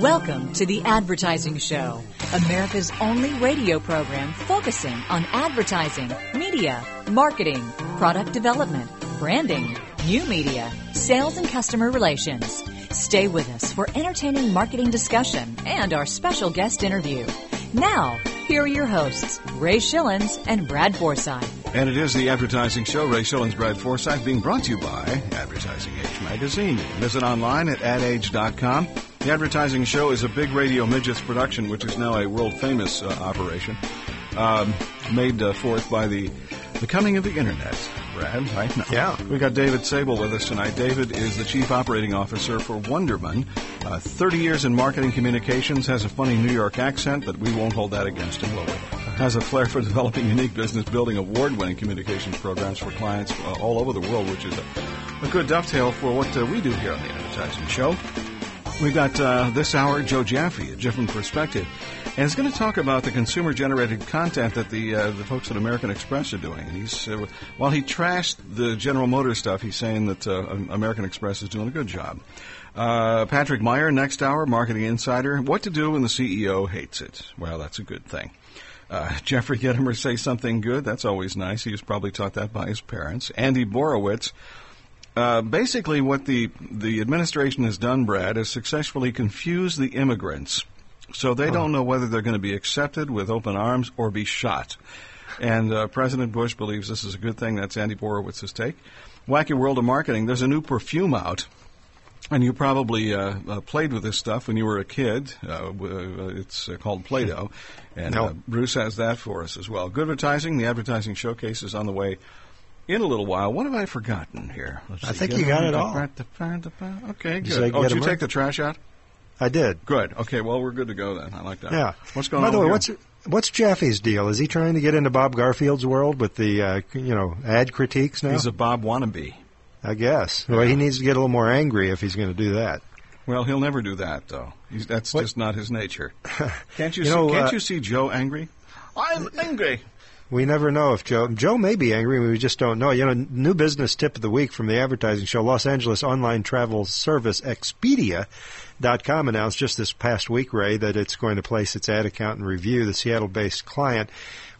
Welcome to The Advertising Show, America's only radio program focusing on advertising, media, marketing, product development, branding, new media, sales, and customer relations. Stay with us for entertaining marketing discussion and our special guest interview. Now, here are your hosts, Ray Schillens and Brad Forsythe. And it is the Advertising Show, Ray Schillens, Brad Forsythe, being brought to you by Advertising Age Magazine. Visit online at adage.com. The Advertising Show is a big radio midgets production, which is now a world famous uh, operation, um, made uh, forth by the, the coming of the Internet. Brad, right now. Yeah. We got David Sable with us tonight. David is the Chief Operating Officer for Wunderman. Uh, 30 years in marketing communications, has a funny New York accent, but we won't hold that against him, will we? Has a flair for developing unique business building award-winning communications programs for clients uh, all over the world, which is a, a good dovetail for what uh, we do here on the Advertising Show. We've got uh, this hour Joe Jaffe, a different perspective, and he's going to talk about the consumer-generated content that the uh, the folks at American Express are doing. And he's uh, while he trashed the General Motors stuff, he's saying that uh, American Express is doing a good job. Uh, Patrick Meyer, next hour, Marketing Insider. What to do when the CEO hates it? Well, that's a good thing. Uh, Jeffrey Gitomer say something good. That's always nice. He was probably taught that by his parents. Andy Borowitz. Uh, basically, what the the administration has done, Brad, is successfully confuse the immigrants, so they don't know whether they're going to be accepted with open arms or be shot. And uh, President Bush believes this is a good thing. That's Andy Borowitz's take. Wacky World of Marketing. There's a new perfume out. And you probably uh, uh, played with this stuff when you were a kid. Uh, it's uh, called Play-Doh, and No. uh, Bruce has that for us as well. Good advertising. The advertising showcase is on the way in a little while. What have I forgotten here? Let's I see. think you got it all. Okay, Did you say good. Oh, did you take the trash out? I did. Good. Okay, well we're good to go then. I like that. Yeah. What's going By on? By the way, with what's you? what's Jaffe's deal? Is he trying to get into Bob Garfield's world with the uh, you know ad critiques now? He's a Bob wannabe. I guess. Well, he needs to get a little more angry if he's going to do that. Well, he'll never do that though. He's, that's What? just not his nature. Can't you, You see, know, can't uh, you see Joe angry? I'm angry. We never know if Joe Joe may be angry. We just don't know. You know, new business tip of the week from the advertising show: Los Angeles online travel service Expedia.com announced just this past week, Ray, that it's going to place its ad account and review the Seattle-based client,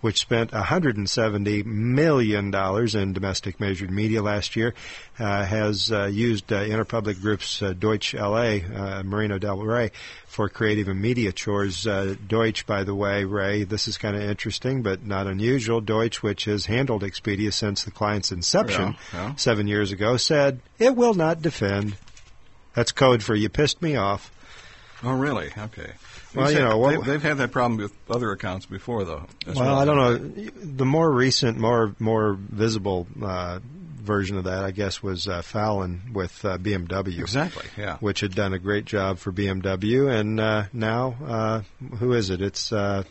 which spent 170 million dollars in domestic measured media last year, uh, has uh, used uh, Interpublic Group's uh, Deutsch LA, uh, Marina Del Rey, for creative and media chores. Uh, Deutsch, by the way, Ray, this is kind of interesting but not unusual. Deutsch, which has handled Expedia since the client's inception Yeah, yeah. seven years ago, said it will not defend. That's code for you pissed me off. Oh, really? Okay. Well, you know, what- they've, had that problem with other accounts before, though. as Well, I don't know. The more recent, more more visible uh, version of that, I guess, was uh, Fallon with uh, BMW. Exactly. Yeah. which had done a great job for BMW, and uh, now uh, who is it? It's uh,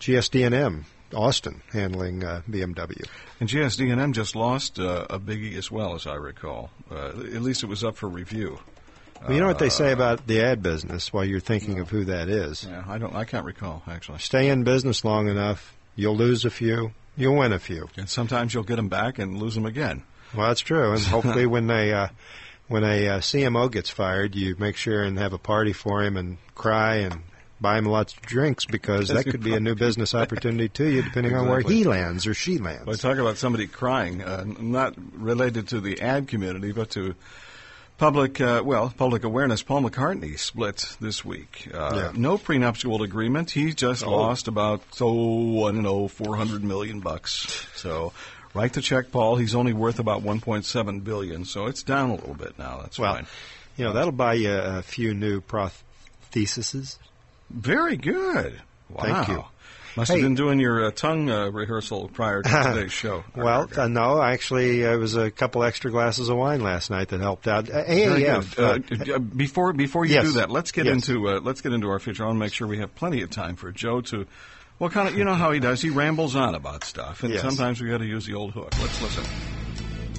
GSD&M Austin handling uh, BMW. And GSD&M just lost uh, a biggie as well, as I recall. Uh, at least it was up for review. Well, you know what they say about the ad business while you're thinking of who that is. Yeah, I don't. I can't recall actually. Stay in business long enough, you'll lose a few, you'll win a few. And sometimes you'll get them back and lose them again. Well, that's true, and hopefully when they uh, when a uh, CMO gets fired, you make sure and have a party for him and cry and buy him lots of drinks because that could be a new business opportunity to you, depending on where he lands or she lands. Well, talk about somebody crying, uh, not related to the ad community, but to public, uh, well, public awareness. Paul McCartney split this week. Uh, Yeah. No prenuptial agreement. He just Oh. lost about, oh, I don't know, 400 million bucks. So write the check, Paul. He's only worth about 1.7 billion, so it's down a little bit now. That's Well, fine. You know, that'll buy you a few new prostheses. Very good. Wow. Thank you. Must Hey. have been doing your uh, tongue uh, rehearsal prior to today's show. Well, uh, no, actually, uh, it was a couple extra glasses of wine last night that helped out. Uh, AAF. Uh, uh, before before you Yes. do that, let's get Yes. into uh, let's get into our feature. I want to make sure we have plenty of time for Joe to. Well, kind of, you know how he does. He rambles on about stuff, and Yes. sometimes we got to use the old hook. Let's listen.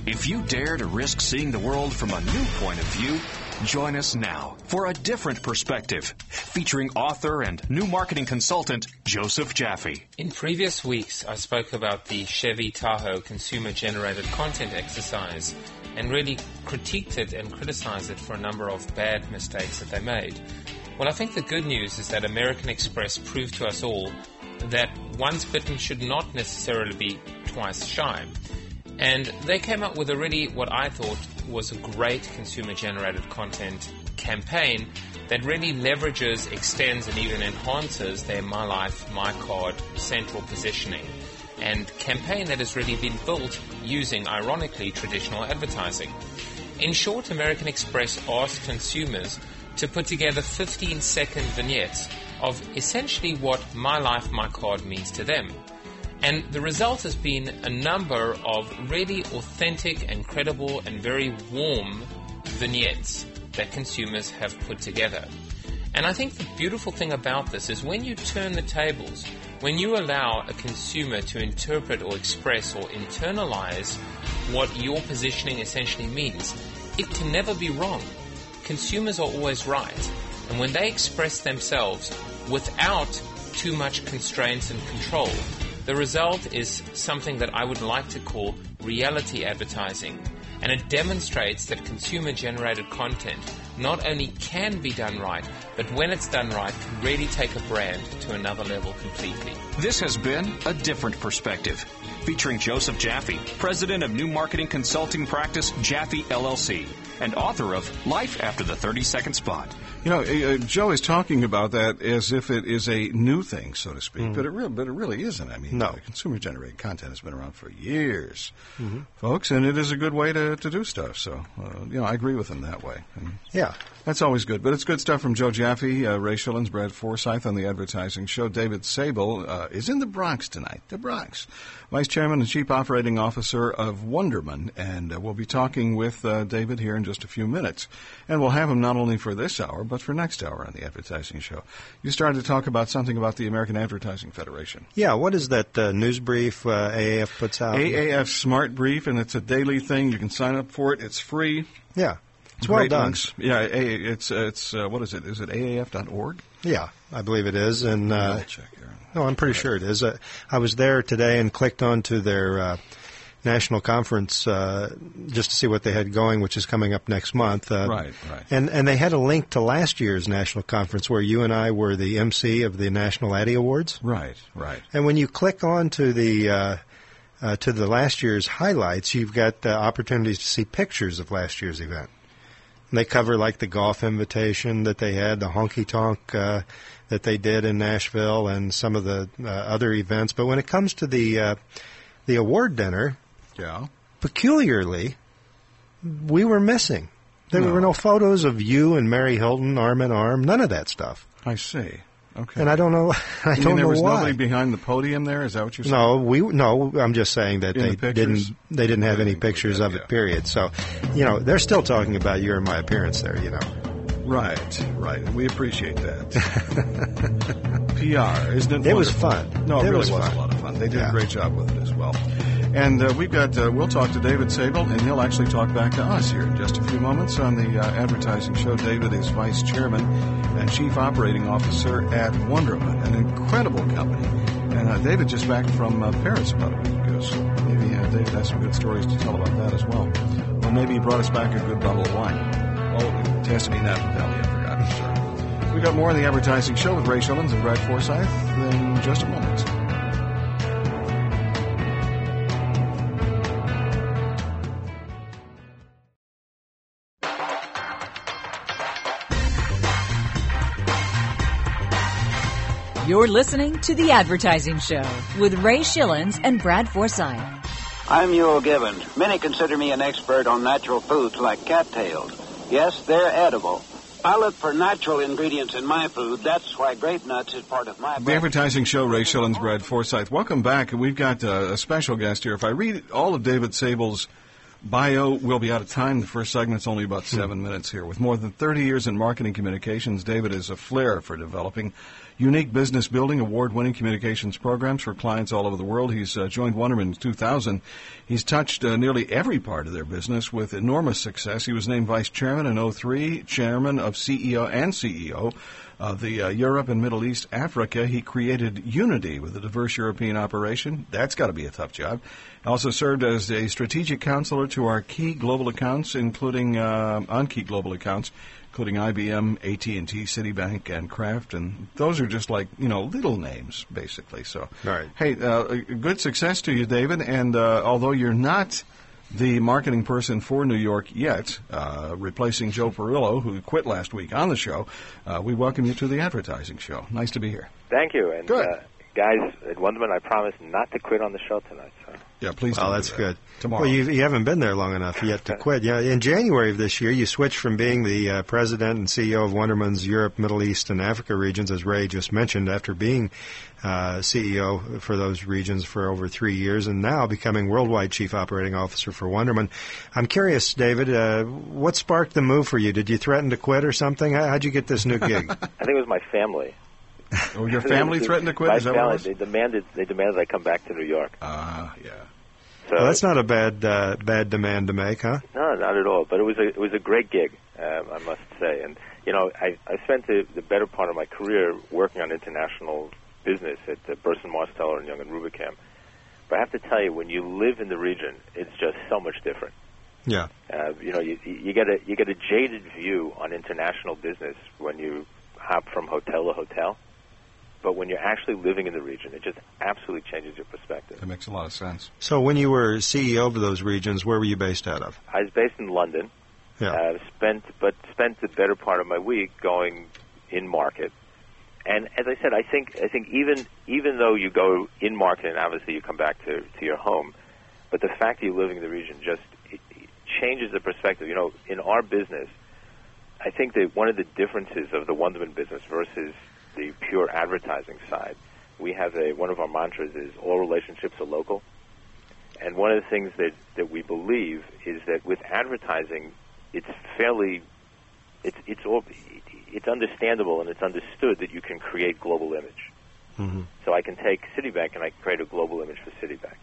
If you dare to risk seeing the world from a new point of view, join us now for a different perspective, featuring author and new marketing consultant Joseph Jaffe. In previous weeks, I spoke about the Chevy Tahoe consumer generated content exercise and really critiqued it and criticized it for a number of bad mistakes that they made. Well, I think the good news is that American Express proved to us all that once bitten should not necessarily be twice shy. And they came up with a really what I thought was a great consumer generated content campaign that really leverages, extends, and even enhances their My Life, My Card central positioning. And campaign that has really been built using, ironically, traditional advertising. In short, American Express asked consumers to put together 15 second vignettes of essentially what My Life, My Card means to them. And the result has been a number of really authentic and credible and very warm vignettes that consumers have put together. And I think the beautiful thing about this is when you turn the tables, when you allow a consumer to interpret or express or internalize what your positioning essentially means, it can never be wrong. Consumers are always right. And when they express themselves without too much constraints and control, the result is something that I would like to call reality advertising. And it demonstrates that consumer generated content not only can be done right, but when it's done right, can really take a brand to another level completely. This has been A Different Perspective, featuring Joseph Jaffe, president of new marketing consulting practice Jaffe LLC, and author of Life After the 30 Second Spot. You know, uh, Joe is talking about that as if it is a new thing, so to speak, mm-hmm. but it really, but it really isn't. I mean, no. consumer generated content has been around for years, mm-hmm. folks, and it is a good way to, to do stuff. So, uh, you know, I agree with him that way. And yeah, that's always good. But it's good stuff from Joe Jaffe, uh, Ray Schilens, Brad Forsythe on the advertising show. David Sable uh, is in the Bronx tonight. The Bronx. Vice Chairman and Chief Operating Officer of Wunderman. and uh, we'll be talking with uh, David here in just a few minutes. And we'll have him not only for this hour, but for next hour on the advertising show. You started to talk about something about the American Advertising Federation. Yeah, what is that uh, news brief uh, AAF puts out? AAF Smart Brief, and it's a daily thing. You can sign up for it. It's free. Yeah. It's well done. Links. Yeah, it's it's uh, what is it? Is it AAF.org? Yeah, I believe it is. And uh. No, I'm pretty sure it is. Uh, I was there today and clicked onto their uh, national conference uh, just to see what they had going, which is coming up next month. Uh, right, right. And and they had a link to last year's national conference where you and I were the MC of the National Addy Awards. Right, right. And when you click on to the uh, uh, to the last year's highlights, you've got opportunities to see pictures of last year's event. And they cover like the golf invitation that they had, the honky tonk uh, that they did in Nashville, and some of the uh, other events. But when it comes to the uh, the award dinner, yeah, peculiarly, we were missing. There no. were no photos of you and Mary Hilton arm in arm. None of that stuff. I see. Okay. And I don't know. I you don't there know was why. nobody behind the podium there. Is that what you're saying? No, we no. I'm just saying that In they the didn't. They didn't have any pictures of yeah. it. Period. So, you know, they're still talking about you and my appearance there. You know. Right, right. We appreciate that. PR, isn't it? It was fun. No, it, it really was, was, a lot of fun. They did yeah. a great job with it as well. And uh, we've got, uh, we'll talk to David Sable, and he'll actually talk back to us here in just a few moments on the uh, advertising show. David is vice chairman and chief operating officer at Wunderman, an incredible company. And uh, David just back from uh, Paris about a week ago, so maybe uh, David has some good stories to tell about that as well. Or maybe he brought us back a good bottle of wine. Oh, it has to be Napa Valley, I forgot. Sorry. We got more on the advertising show with Ray Schilens and Brad Forsythe in just a moment. You're listening to The Advertising Show with Ray Schilens and Brad Forsythe. I'm Euell Gibbons. Many consider me an expert on natural foods like cattails. Yes, they're edible. I look for natural ingredients in my food. That's why grape nuts is part of my. The advertising show, Ray Schilens, Brad Forsythe. Welcome back. We've got uh, a special guest here. If I read all of David Sable's bio, we'll be out of time. The first segment's only about seven minutes here. With more than 30 years in marketing communications, David is a flair for developing unique business building, award-winning communications programs for clients all over the world. He's uh, joined Wunderman in 2000. He's touched uh, nearly every part of their business with enormous success. He was named vice chairman in 03, chairman of CEO and CEO of the uh, Europe and Middle East Africa. He created Unity with a diverse European operation. That's got to be a tough job. Also served as a strategic counselor to our key global accounts, including uh, on key global accounts including IBM, AT&T, Citibank, and Kraft, and those are just like you know little names basically. So, Right. Hey, uh, good success to you, David. And uh, although you're not the marketing person for New York yet, uh, replacing Joe Perillo, who quit last week on the show, uh, we welcome you to the advertising show. Nice to be here. Thank you. And Good. Uh, guys, at Wunderman, I promise not to quit on the show tonight. So. Yeah, please. Well, don't that's do that. good. Tomorrow. Well, you, you haven't been there long enough yet to quit. Yeah, in January of this year, you switched from being the uh, president and CEO of Wunderman's Europe, Middle East, and Africa regions, as Ray just mentioned, after being uh, CEO for those regions for over three years, and now becoming worldwide chief operating officer for Wunderman. I'm curious, David, uh, what sparked the move for you? Did you threaten to quit or something? How, how'd you get this new gig? I think it was my family. oh, your family threatened to quit. My Is that family, what it was? they demanded they demanded I come back to New York. Ah, yeah. So well, that's not a bad uh, bad demand to make, huh? no, not at all. But it was a it was a great gig, um, I must say. And you know, I I spent the, the better part of my career working on international business at uh, Burson Marsteller and Young and Rubicam. But I have to tell you, when you live in the region, it's just so much different. Yeah. Uh, you know, you, you get a you get a jaded view on international business when you hop from hotel to hotel. But when you're actually living in the region, it just absolutely changes your perspective. That makes a lot of sense. So when you were CEO of those regions, where were you based out of? I was based in London. Yeah. Uh, spent but spent the better part of my week going in market. And as I said, I think I think even even though you go in market and obviously you come back to to your home, but the fact that you're living in the region just it, it changes the perspective. You know, in our business, I think that one of the differences of the Wunderman business versus the pure advertising side, we have a one of our mantras is all relationships are local. And one of the things that, that we believe is that with advertising, it's fairly, it's it's all, it's understandable and it's understood that you can create global image. Mm-hmm. So I can take Citibank and I create a global image for Citibank.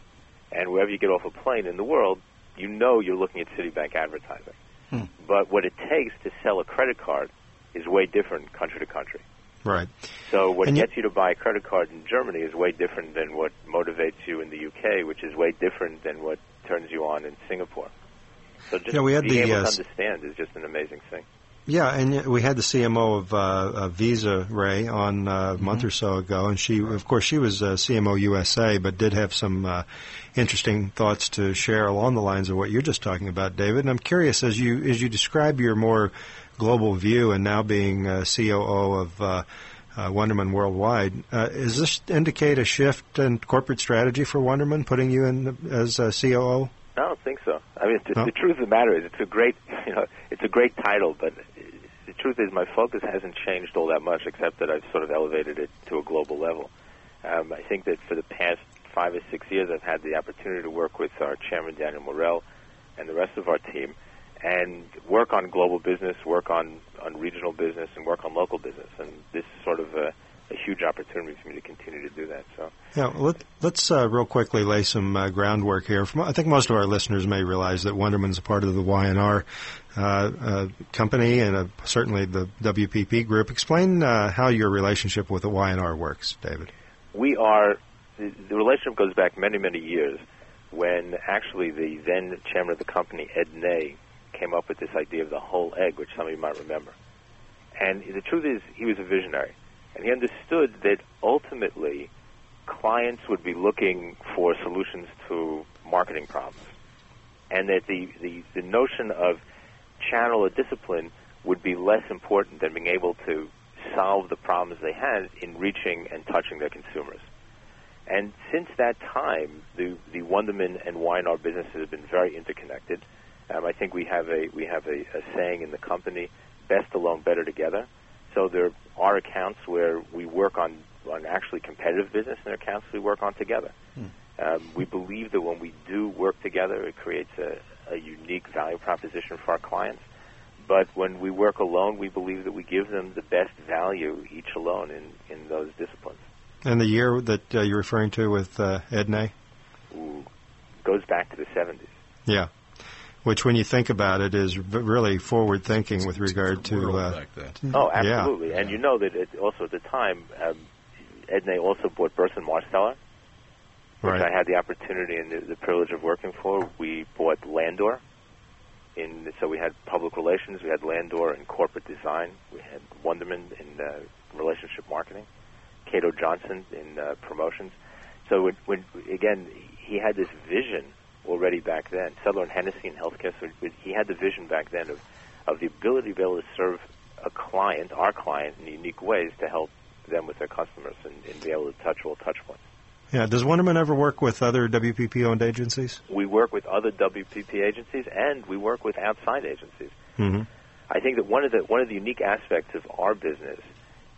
And wherever you get off a plane in the world, you know you're looking at Citibank advertising. Hmm. But what it takes to sell a credit card is way different country to country. Right. So what And you- gets you to buy a credit card in Germany is way different than what motivates you in the UK, which is way different than what turns you on in Singapore. So just Yeah, we had being the, able uh, to understand is just an amazing thing. Yeah, and we had the CMO of, uh, of Visa Ray on uh, a month or so ago, and she, of course, she was uh, CMO USA, but did have some uh, interesting thoughts to share along the lines of what you're just talking about, David. And I'm curious, as you as you describe your more global view, and now being uh, COO of uh, uh, Wunderman Worldwide, uh, does this indicate a shift in corporate strategy for Wunderman, putting you in as uh, COO? I don't think so. I mean, the, No? the truth of the matter is, it's a great, you know, it's a great title, but the truth is, my focus hasn't changed all that much, except that I've sort of elevated it to a global level. Um, I think that for the past five or six years, I've had the opportunity to work with our chairman Daniel Morel and the rest of our team, and work on global business, work on on regional business, and work on local business. And this is sort of a, a huge opportunity for me to continue to do that. So. Yeah, let, let's uh, real quickly lay some uh, groundwork here. From, I think most of our listeners may realize that Wunderman's a part of the Y&R uh, uh, company and uh, certainly the WPP group. Explain uh, how your relationship with the Y&R works, David. we are the, the relationship goes back many many years when actually the then chairman of the company Ed Ney came up with this idea of the whole egg, which some of you might remember. And the truth is, he was a visionary, and he understood that ultimately clients would be looking for solutions to marketing problems, and that the, the, the notion of channel or discipline would be less important than being able to solve the problems they had in reaching and touching their consumers. And since that time, the the Wunderman and Y&R businesses have been very interconnected. Um, I think we have a we have a, a saying in the company: "Best alone, better together." So there are accounts where we work on on actually competitive business, and there are accounts we work on together. Um, we believe that when we do work together, it creates a, a unique value proposition for our clients. But when we work alone, we believe that we give them the best value each alone in, in those disciplines. And the year that uh, you're referring to with uh, Ooh, goes back to the 70s. Yeah. Which, when you think about it, is really forward thinking with regard to. Uh, back then. Oh, Yeah. absolutely. And you know that it, also at the time, um, Ed Ney also bought Burson Marsteller, which right. I had the opportunity and the, the privilege of working for. We bought Landor, in so we had public relations, we had Landor in corporate design, we had Wunderman in uh, relationship marketing, Cato Johnson in uh, promotions. So when, when again, he had this vision already back then. Sudler and Hennessey in healthcare. So he had the vision back then of of the ability to be able to serve a client, our client, in unique ways to help them with their customers and, and be able to touch all touch points. Yeah. Does Wunderman ever work with other WPP-owned agencies? We work with other WPP agencies, and we work with outside agencies. Mm-hmm. I think that one of the one of the unique aspects of our business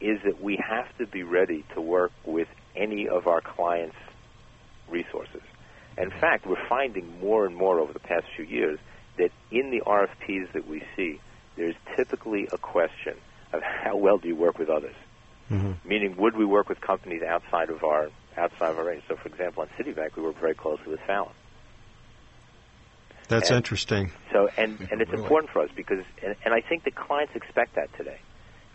is that we have to be ready to work with any of our clients' resources. In fact, we're finding more and more over the past few years that in the RFPs that we see, there's typically a question of how well do you work with others? Mm-hmm. Meaning, would we work with companies outside of our outside of our range? So, for example, on Citibank, we work very closely with Fallon. That's And- interesting. So, and and it's Really? important for us because, and, and I think the clients expect that today.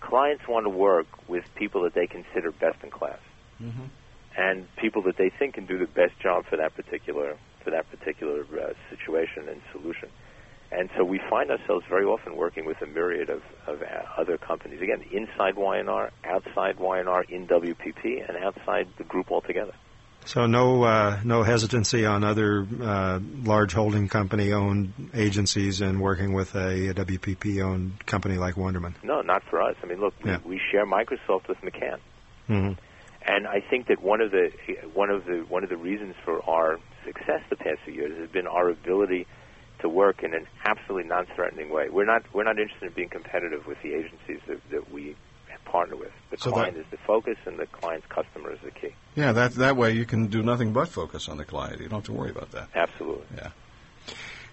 Clients want to work with people that they consider best in class, Mhm. And people that they think can do the best job for that particular for that particular uh, situation and solution. And so we find ourselves very often working with a myriad of, of uh, other companies. Again, inside YNR, outside YNR, in WPP, and outside the group altogether. So no uh, no hesitancy on other uh, large holding company owned agencies and working with a, a WPP owned company like Wunderman. No, not for us. I mean, look, Yeah. we, we share Microsoft with McCann. Mm-hmm. And I think that one of the one of the one of the reasons for our success the past few years has been our ability to work in an absolutely non-threatening way. We're not we're not interested in being competitive with the agencies that, that we partner with. The So client that- is the focus, and the client's customer is the key. Yeah, that that way you can do nothing but focus on the client. You don't have to worry about that. Absolutely. Yeah.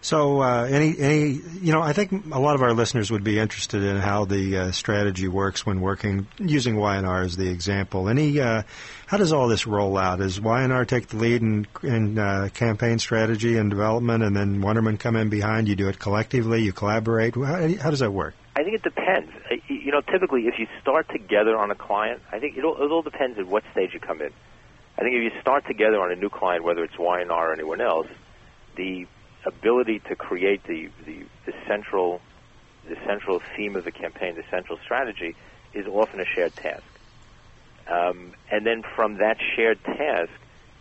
So uh, any any you know I think a lot of our listeners would be interested in how the uh, strategy works when working using YNR as the example. Any uh, how does all this roll out? Does YNR take the lead in, in uh, campaign strategy and development, and then Wunderman come in behind? You do it collectively. You collaborate. How, how does that work? I think it depends. You know, typically, if you start together on a client, I think it all, it all depends at what stage you come in. I think if you start together on a new client, whether it's Y&R or anyone else, the ability to create the, the, the central the central theme of the campaign, the central strategy, is often a shared task. Um, and then from that shared task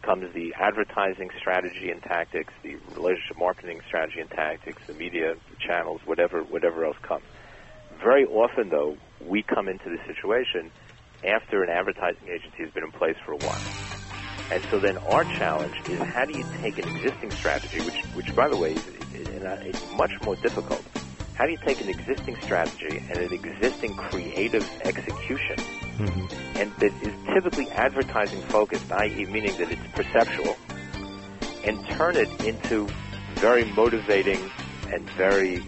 comes the advertising strategy and tactics, the relationship marketing strategy and tactics, the media channels, whatever whatever else comes. Very often, though, we come into the situation after an advertising agency has been in place for a while. And so then our challenge is how do you take an existing strategy, which, which by the way, is, is, uh, much more difficult. How do you take an existing strategy and an existing creative execution mm-hmm. and that is typically advertising focused, i.e., meaning that it's perceptual, and turn it into very motivating and very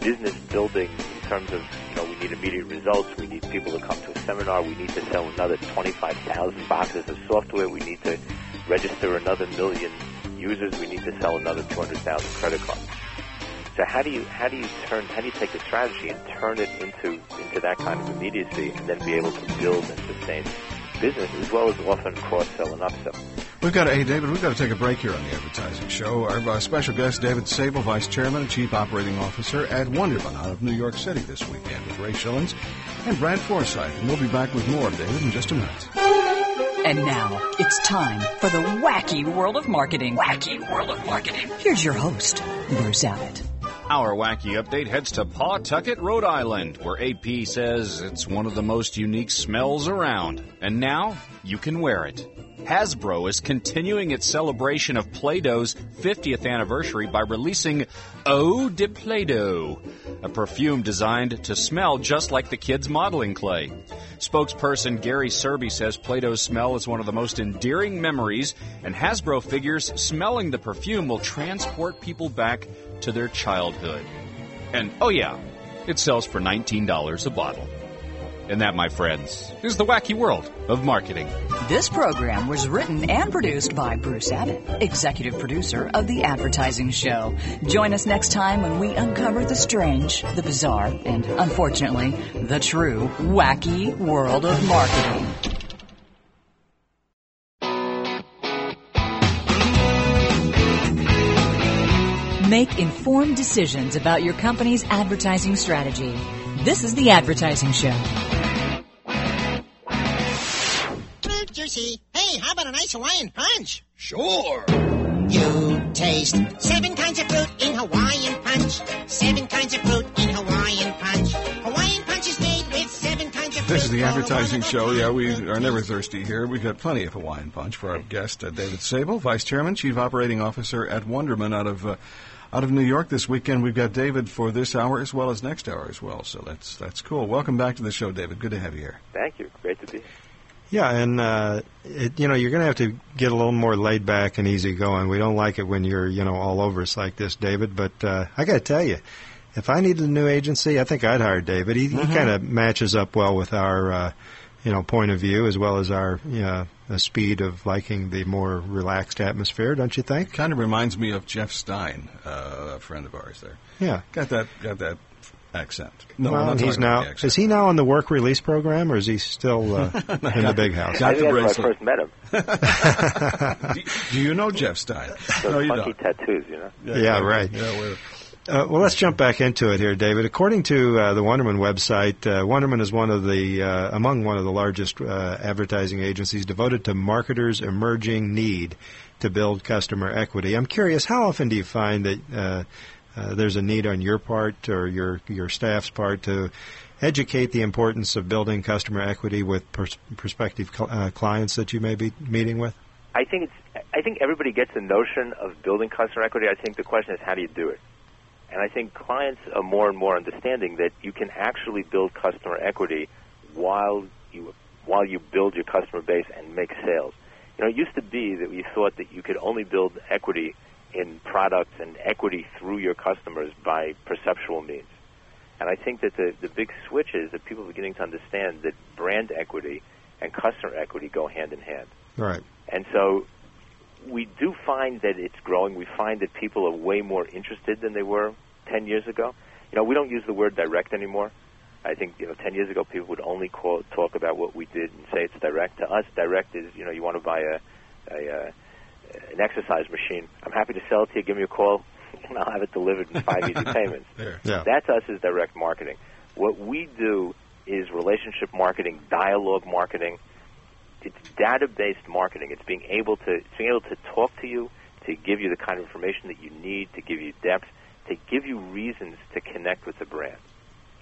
business building in terms of, you know, we need immediate results, we need people to come to a seminar, we need to sell another 25,000 boxes of software, we need to register another million users, we need to sell another 200,000 credit cards. So how do you how do you turn how do you take the strategy and turn it into into that kind of immediacy and then be able to build and sustain business as well as often cross sell and upsell. We've got to, hey, David, we've got to take a break here on the advertising show. Our uh, special guest, David Sable, Vice Chairman and Chief Operating Officer at Wunderman out of New York City this weekend with Ray Schillens and Brad Forsythe. And we'll be back with more of David in just a minute. And now it's time for the wacky world of marketing. Wacky world of marketing. Here's your host, Bruce Abbott. Our wacky update heads to Pawtucket, Rhode Island, where AP says it's one of the most unique smells around. And now you can wear it. Hasbro is continuing its celebration of Play Doh's 50th anniversary by releasing Eau de Play Doh, a perfume designed to smell just like the kids' modeling clay. Spokesperson Gary Serby says Play Doh's smell is one of the most endearing memories, and Hasbro figures smelling the perfume will transport people back to their childhood. And oh, yeah, it sells for $19 a bottle. And that, my friends, is the wacky world of marketing. This program was written and produced by Bruce Abbott, executive producer of The Advertising Show. Join us next time when we uncover the strange, the bizarre, and unfortunately, the true wacky world of marketing. make informed decisions about your company's advertising strategy. This is The Advertising Show. Juicy. Hey, how about a nice Hawaiian punch? Sure. You taste seven kinds of fruit in Hawaiian punch. Seven kinds of fruit in Hawaiian punch. Hawaiian punch is made with seven kinds of fruit. This is the advertising show. Yeah, we are never thirsty here. We've got plenty of Hawaiian punch for our guest, uh, David Sable, Vice Chairman, Chief Operating Officer at Wunderman out of uh, out of New York this weekend. We've got David for this hour as well as next hour as well. So that's that's cool. Welcome back to the show, David. Good to have you here. Thank you. Great to be here. Yeah, and uh, it, you know you're going to have to get a little more laid back and easy going. We don't like it when you're you know all over us like this, David. But uh, I got to tell you, if I needed a new agency, I think I'd hire David. He, Mm-hmm. he kind of matches up well with our uh, you know point of view as well as our you know, the speed of liking the more relaxed atmosphere. Don't you think? Kind of reminds me of Jeff Stein, uh, a friend of ours. There, Yeah. got that got that accent. No, well, not he's now accent. is he now on the work release program or is he still uh, in the big house? Got I the think that's when I first met him. do, do you know Jeff Stein? Those no, you funky don't. tattoos, you know. Yeah, right. Yeah, we're, Uh, well, let's jump back into it here, David. According to uh, the Wunderman website, uh, Wunderman is one of the uh, among one of the largest uh, advertising agencies devoted to marketers' emerging need to build customer equity. I'm curious, how often do you find that uh, there's a need on your part or your your staff's part to educate the importance of building customer equity with pers- prospective cl- clients that you may be meeting with? I think it's. I think everybody gets the notion of building customer equity. I think the question is how do you do it? And I think clients are more and more understanding that you can actually build customer equity while you while you build your customer base and make sales. You know, it used to be that we thought that you could only build equity in products and equity through your customers by perceptual means. And I think that the, the big switch is that people are beginning to understand that brand equity and customer equity go hand in hand. Right. And so we do find that it's growing. We find that people are way more interested than they were 10 years ago. You know, we don't use the word direct anymore. I think, you know, 10 years ago people would only call, talk about what we did and say it's direct. To us, direct is, you know, you want to buy a, a, uh an exercise machine. I'm happy to sell it to you. Give me a call, and I'll have it delivered in five easy payments. there. Yeah. That to us is direct marketing. What we do is relationship marketing, dialogue marketing. It's data-based marketing. It's being able to it's being able to talk to you, to give you the kind of information that you need, to give you depth, to give you reasons to connect with the brand.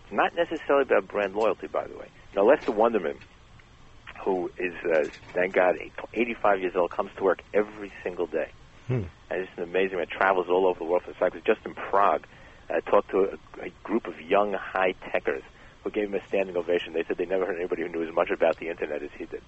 It's not necessarily about brand loyalty, by the way. Now, Lester Wunderman, who is, uh, thank God, 85 years old, comes to work every single day. Hmm. And it's an amazing man. Travels all over the world for cycles. Just in Prague, I talked to a, a group of young high techers who gave him a standing ovation. They said they never heard anybody who knew as much about the internet as he did.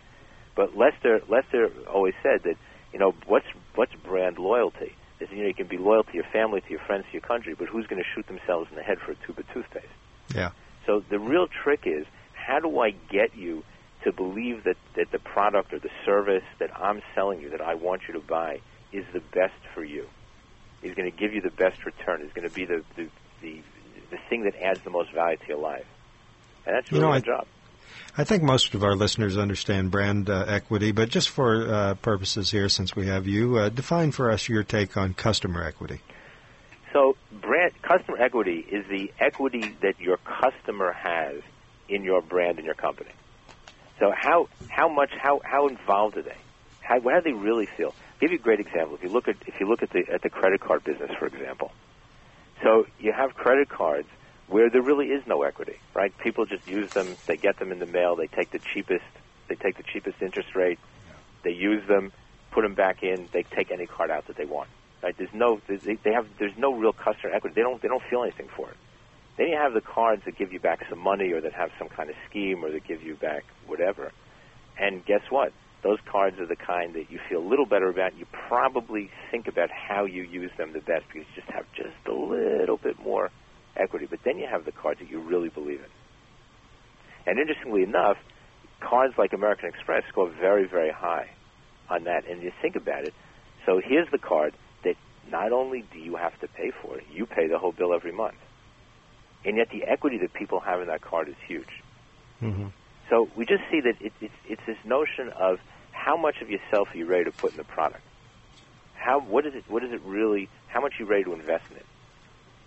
But Lester, Lester always said that you know what's what's brand loyalty? Is you know you can be loyal to your family, to your friends, to your country, but who's going to shoot themselves in the head for a tube of toothpaste? Yeah. So the real trick is how do I get you to believe that, that the product or the service that I'm selling you, that I want you to buy, is the best for you? Is going to give you the best return? Is going to be the, the, the, the thing that adds the most value to your life? And that's You know, my I- job. I think most of our listeners understand brand uh, equity, but just for uh, purposes here, since we have you, uh, define for us your take on customer equity. So, brand customer equity is the equity that your customer has in your brand and your company. So, how how much how how involved are they? How, how do they really feel? I'll give you a great example. If you look at if you look at the at the credit card business, for example. So you have credit cards where there really is no equity, right? People just use them. They get them in the mail. They take the cheapest. They take the cheapest interest rate. They use them, put them back in. They take any card out that they want. Right? There's no. They have. There's no real customer equity. They don't. They don't feel anything for it. Then you have the cards that give you back some money, or that have some kind of scheme, or that give you back whatever. And guess what? Those cards are the kind that you feel a little better about. You probably think about how you use them the best because you just have just a little bit more equity. But then you have the cards that you really believe in. And interestingly enough, cards like American Express score very, very high on that. And you think about it. So here's the card that not only do you have to pay for it, you pay the whole bill every month. And yet the equity that people have in that card is huge. Mm-hmm. So we just see that it, it's, it's this notion of how much of yourself are you ready to put in the product? How what is it? What is it really? How much are you ready to invest in it?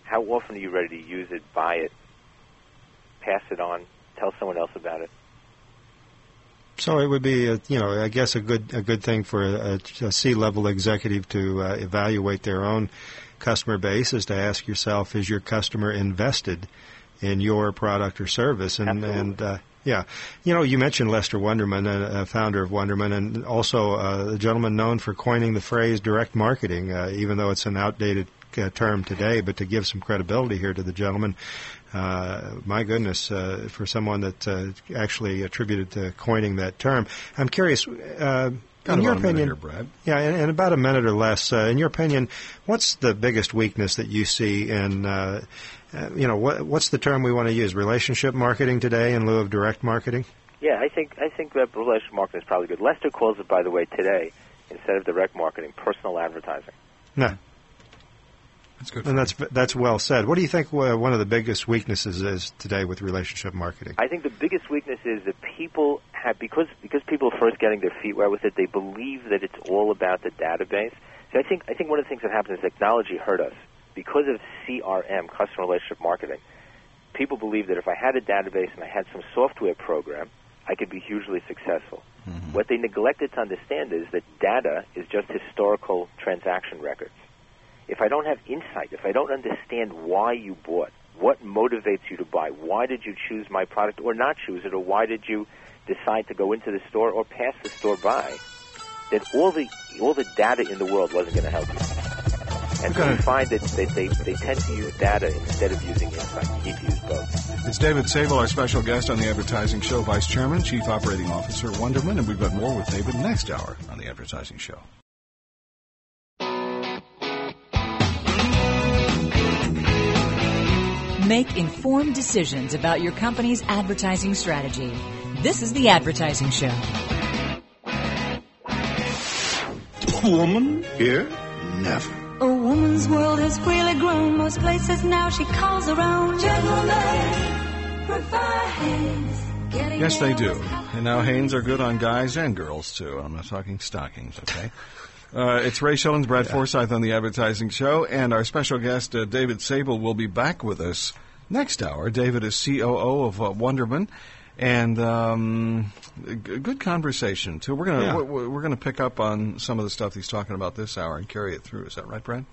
How often are you ready to use it, buy it, pass it on, tell someone else about it? So it would be, a, you know, I guess a good a good thing for a, a C-level executive to uh, evaluate their own customer base is to ask yourself, is your customer invested in your product or service? And Absolutely. and uh, yeah, you know, you mentioned Lester Wunderman, a, a founder of Wunderman, and also uh, a gentleman known for coining the phrase direct marketing, uh, even though it's an outdated uh, term today. But to give some credibility here to the gentleman, uh, my goodness, uh, for someone that uh, actually attributed to coining that term, I'm curious. Uh, Got in your about a minute opinion, here, Brad. yeah, in, in about a minute or less. Uh, in your opinion, what's the biggest weakness that you see in, uh, uh, you know, what, what's the term we want to use? Relationship marketing today in lieu of direct marketing? Yeah, I think I think that relationship marketing is probably good. Lester calls it, by the way, today instead of direct marketing, personal advertising. No, That's good. and that's that's well said. What do you think uh, one of the biggest weaknesses is today with relationship marketing? I think the biggest weakness is that people have because because people are first getting their feet wet with it, they believe that it's all about the database. So I think I think one of the things that happens is technology hurt us because of CRM, customer relationship marketing. People believe that if I had a database and I had some software program, I could be hugely successful. What they neglected to understand is that data is just historical transaction records. If I don't have insight, if I don't understand why you bought, what motivates you to buy, why did you choose my product or not choose it, or why did you decide to go into the store or pass the store by, then all the all the data in the world wasn't going to help you. And so we find that they, they, they tend to use data instead of using insight. You need to use both. It's David Sable, our special guest on the Advertising Show, Vice Chairman, Chief Operating Officer, Wunderman, and we've got more with David next hour on the Advertising Show. Make informed decisions about your company's advertising strategy. This is the Advertising Show. Woman here? Never. A woman's world has really grown. Most places now she calls her own. Gentlemen prefer Hanes. Getting Yes, they do. And now Hanes are good on guys and girls, too. I'm not talking stockings, okay? Uh, it's Ray Shillings, Brad Forsythe on the Advertising Show, and our special guest, uh, David Sable, will be back with us next hour. David is COO of uh, Wunderman, and um, g- good conversation, too. We're gonna Yeah. we're, we're gonna pick up on some of the stuff he's talking about this hour and carry it through. Is that right, Brad?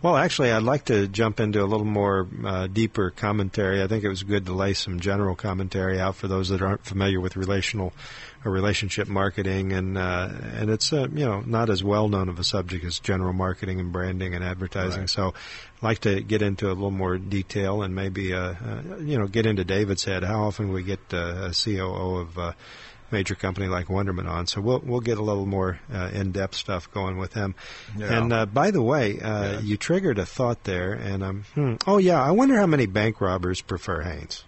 Well, actually, I'd like to jump into a little more uh, deeper commentary. I think it was good to lay some general commentary out for those that aren't familiar with relational or relationship marketing, and uh, and it's uh, you know not as well known of a subject as general marketing and branding and advertising. Right. So, I'd like to get into a little more detail and maybe uh, uh, you know get into David's head. How often we get uh, a COO of uh, major company like Wunderman on. So we'll we'll get a little more uh, in depth stuff going with him. Yeah. And uh, by the way, uh, Yeah. you triggered a thought there, and um, hmm, oh yeah, I wonder how many bank robbers prefer Hanes.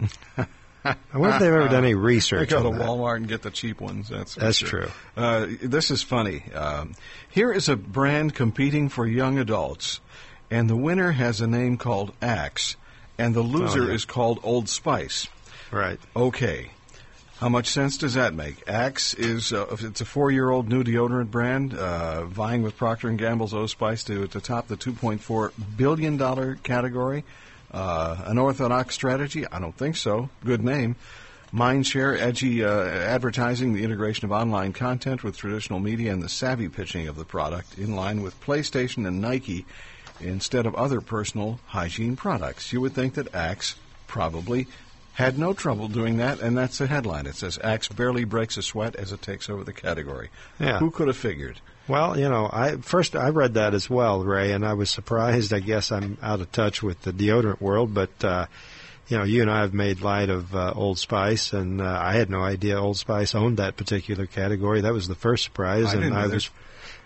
I wonder if they've ever done any research. They go to that. Walmart and get the cheap ones. That's That's sure. true. Uh, this is funny. Um, here is a brand competing for young adults, and the winner has a name called Axe, and the loser Oh, yeah. is called Old Spice. Right. Okay. How much sense does that make? Axe is uh, it's a four-year-old new deodorant brand, uh, vying with Procter and Gamble's O Spice to to top the 2.4 billion dollar category. Uh, an orthodox strategy? I don't think so. Good name. Mindshare, edgy uh, advertising, the integration of online content with traditional media, and the savvy pitching of the product in line with PlayStation and Nike instead of other personal hygiene products. You would think that Axe probably had no trouble doing that, and that's the headline. It says Axe barely breaks a sweat as it takes over the category. Yeah. Who could have figured? Well, you know, I first I read that as well, Ray, and I was surprised. I guess I'm out of touch with the deodorant world, but uh, you know, you and I have made light of uh, Old Spice, and uh, I had no idea Old Spice owned that particular category. That was the first surprise, I and I either. was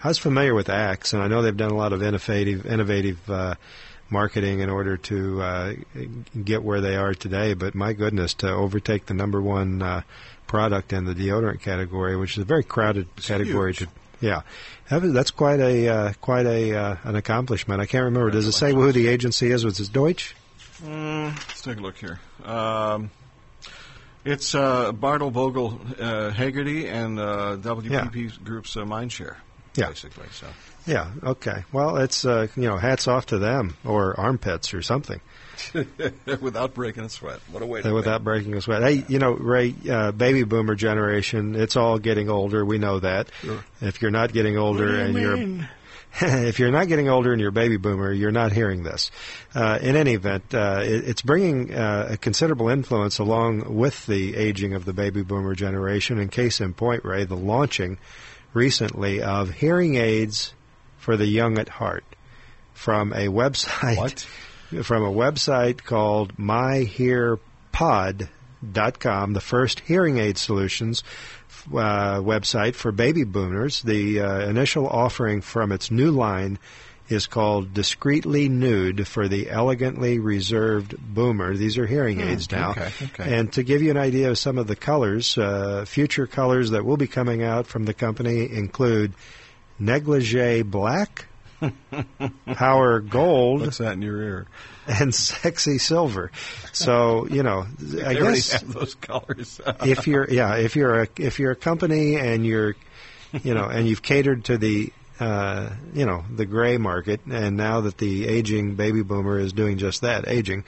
I was familiar with Axe, and I know they've done a lot of innovative innovative. Uh, Marketing in order to uh, get where they are today, but my goodness, to overtake the number one uh, product in the deodorant category, which is a very crowded category huge. to yeah, That was- that's quite a uh, quite a uh, an accomplishment. I can't remember. Does it say who the agency is? Was it Deutsch? Mm, let's take a look here. Um, it's uh, Bartle Bogle uh, Hegarty and uh, WPP Group's uh, Mindshare. Yeah. basically. So Yeah. Okay. Well, it's uh, you know, hats off to them or armpits or something. without breaking a sweat, what a way to without breaking a sweat. Hey, you know, Ray, uh, baby boomer generation, it's all getting older. We know that. Sure. If you're not getting older What do you and you're if you're not getting older and you're a baby boomer, you're not hearing this. Uh, in any event, uh, it, it's bringing uh, a considerable influence along with the aging of the baby boomer generation. In case in point, Ray, the launching recently of hearing aids for the young at heart from a website What? from a website called myhearpod.com, the first hearing aid solutions uh, website for baby boomers. The uh, initial offering from its new line is called Discreetly Nude for the Elegantly Reserved Boomer. These are hearing Hmm, aids now. okay, okay. And to give you an idea of some of the colors, uh, future colors that will be coming out from the company include negligee black, power gold, What's that in your ear? and sexy silver. So you know, I guess have those colors. if you're yeah if you're a if you're a company and you're you know and you've catered to the uh, you know the gray market and now that the aging baby boomer is doing just that aging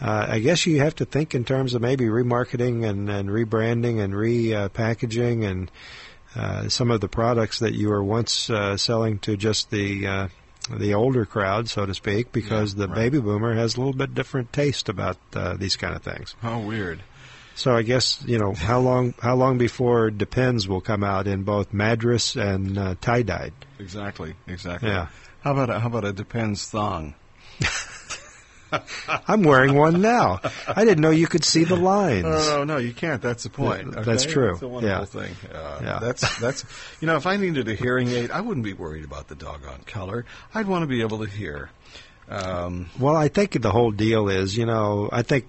uh, I guess you have to think in terms of maybe remarketing and, and rebranding and repackaging and uh, some of the products that you were once uh, selling to just the uh, the older crowd, so to speak, because the right. baby boomer has a little bit different taste about uh, these kind of things. How weird. So I guess you know how long how long before Depends will come out in both Madras and uh, tie dyed. Exactly, exactly. Yeah. How about a, how about a depends thong? I'm wearing one now. I didn't know you could see the lines. Oh no, you can't. That's the point. Yeah, that's true. It's a wonderful Yeah. thing. Uh, Yeah. That's that's you know, if I needed a hearing aid, I wouldn't be worried about the doggone color. I'd want to be able to hear. Um, Well, I think the whole deal is, you know, I think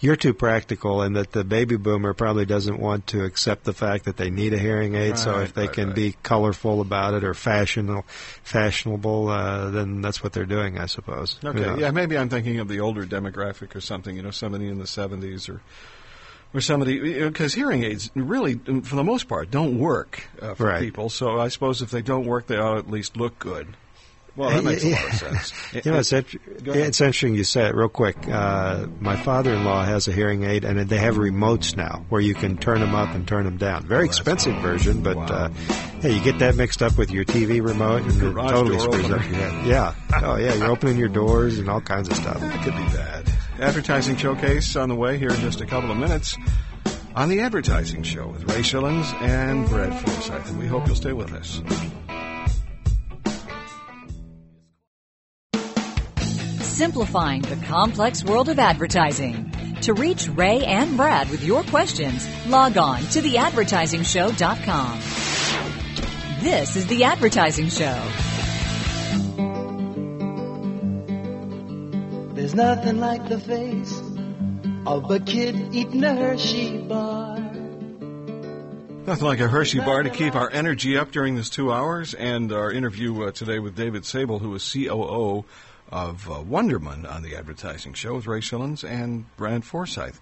you're too practical, and that the baby boomer probably doesn't want to accept the fact that they need a hearing aid. so if they right, can right. be colorful about it or fashionable, fashionable, uh, then that's what they're doing, I suppose. okay, You know. yeah, maybe I'm thinking of the older demographic or something. You know, somebody in the '70s or. Or somebody, because hearing aids really, for the most part, don't work uh, for Right. people. So I suppose if they don't work, they ought to at least look good. Well, that makes a lot of sense. You know, it's, int- Go ahead. it's interesting you say it real quick. Uh, my father-in-law has a hearing aid, and they have remotes now where you can turn them up and turn them down. Very expensive version, but uh, hey, you get that mixed up with your TV remote, and it totally screws up your head. Yeah, oh yeah, you're opening your doors and all kinds of stuff. That could be bad. Advertising showcase on the way here in just a couple of minutes on the Advertising Show with Ray Schilens and Brad Forsythe. And we hope you'll stay with us. Simplifying the complex world of advertising. To reach Ray and Brad with your questions, log on to theadvertisingshow.com. This is The Advertising Show. There's nothing like the face of a kid eating a Hershey bar. Nothing like a Hershey bar to keep our energy up during this two hours. And our interview uh, today with David Sable, who is COO of uh, Wunderman on the Advertising Show with Ray Schilens and Brad Forsythe.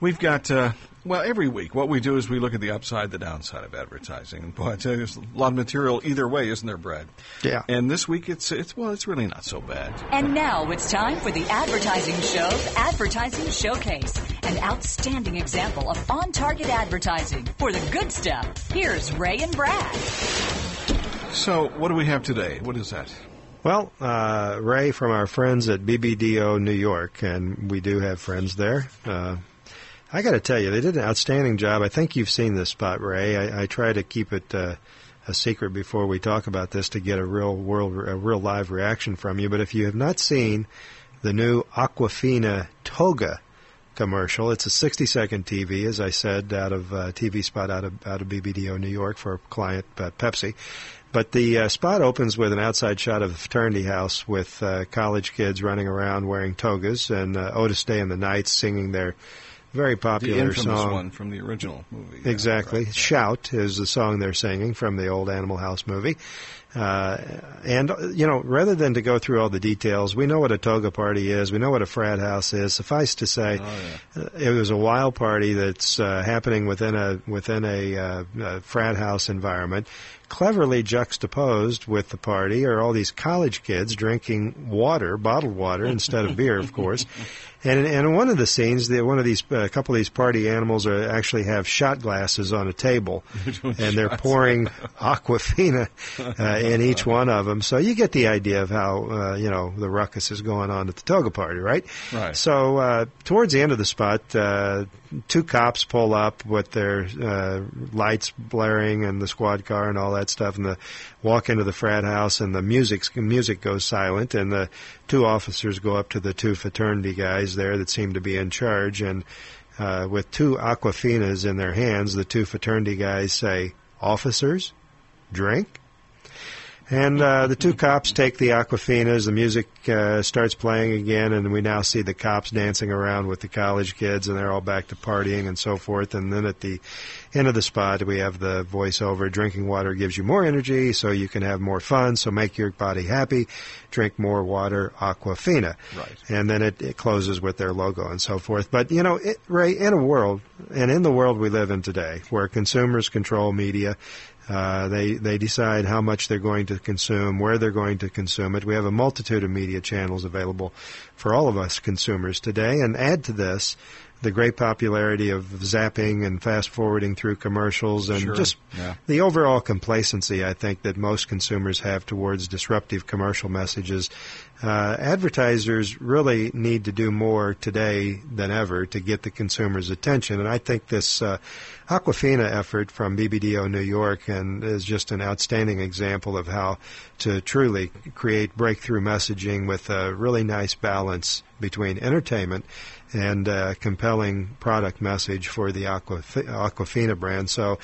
We've got, uh, well, every week what we do is we look at the upside, the downside of advertising. And boy, I tell you, there's a lot of material either way, isn't there, Brad? Yeah. And this week it's, it's well, it's really not so bad. And now it's time for the Advertising Show's Advertising Showcase, an outstanding example of on target advertising for the good stuff. Here's Ray and Brad. So, what do we have today? What is that? Well, uh, Ray from our friends at BBDO New York, and we do have friends there. Uh, I got to tell you, they did an outstanding job. I think you've seen this spot, Ray. I, I try to keep it uh, a secret before we talk about this to get a real world, a real live reaction from you. But if you have not seen the new Aquafina toga commercial, it's a 60-second TV, as I said, out of uh, TV spot out of out of BBDO New York for a client uh, Pepsi. But the uh, spot opens with an outside shot of a fraternity house with uh, college kids running around wearing togas and uh, Otis Day and the Knights singing their very popular infamous song. one from the original movie. Yeah, Exactly. right. Shout is the song they're singing from the old Animal House movie. Uh, and, uh, you know, rather than to go through all the details, we know what a toga party is. We know what a frat house is. Suffice to say, Oh, uh, it was a wild party that's uh, happening within a within a, uh, a frat house environment. Cleverly juxtaposed with the party are all these college kids drinking water, bottled water, instead of beer, of course. And, and in one of the scenes, the, one of these, uh, a couple of these party animals are, actually have shot glasses on a table, and they're shots. pouring Aquafina uh, in each one of them. So you get the idea of how uh, you know the ruckus is going on at the toga party, right? Right. So uh, towards the end of the spot, uh, two cops pull up with their uh, lights blaring and the squad car and all that stuff, and the walk into the frat house, and the music music goes silent, and the two officers go up to the two fraternity guys there that seem to be in charge, and uh, with two Aquafinas in their hands, the two fraternity guys say, "Officers, drink." And uh, the two cops take the Aquafinas. The music uh, starts playing again, and we now see the cops dancing around with the college kids, and they're all back to partying and so forth. And then at the end of the spot, we have the voiceover: "Drinking water gives you more energy, so you can have more fun. So make your body happy. Drink more water, Aquafina." Right. And then it, it closes with their logo and so forth. But you know, it, Ray, in a world, and in the world we live in today, where consumers control media. Uh, they they decide how much they're going to consume, where they're going to consume it. We have a multitude of media channels available for all of us consumers today. And add to this the great popularity of zapping and fast forwarding through commercials and Sure. just Yeah. the overall complacency I think that most consumers have towards disruptive commercial messages. Uh, advertisers really need to do more today than ever to get the consumer's attention, and I think this uh, Aquafina effort from BBDO New York and is just an outstanding example of how to truly create breakthrough messaging with a really nice balance between entertainment and uh, compelling product message for the Aquaf- Aquafina brand. So,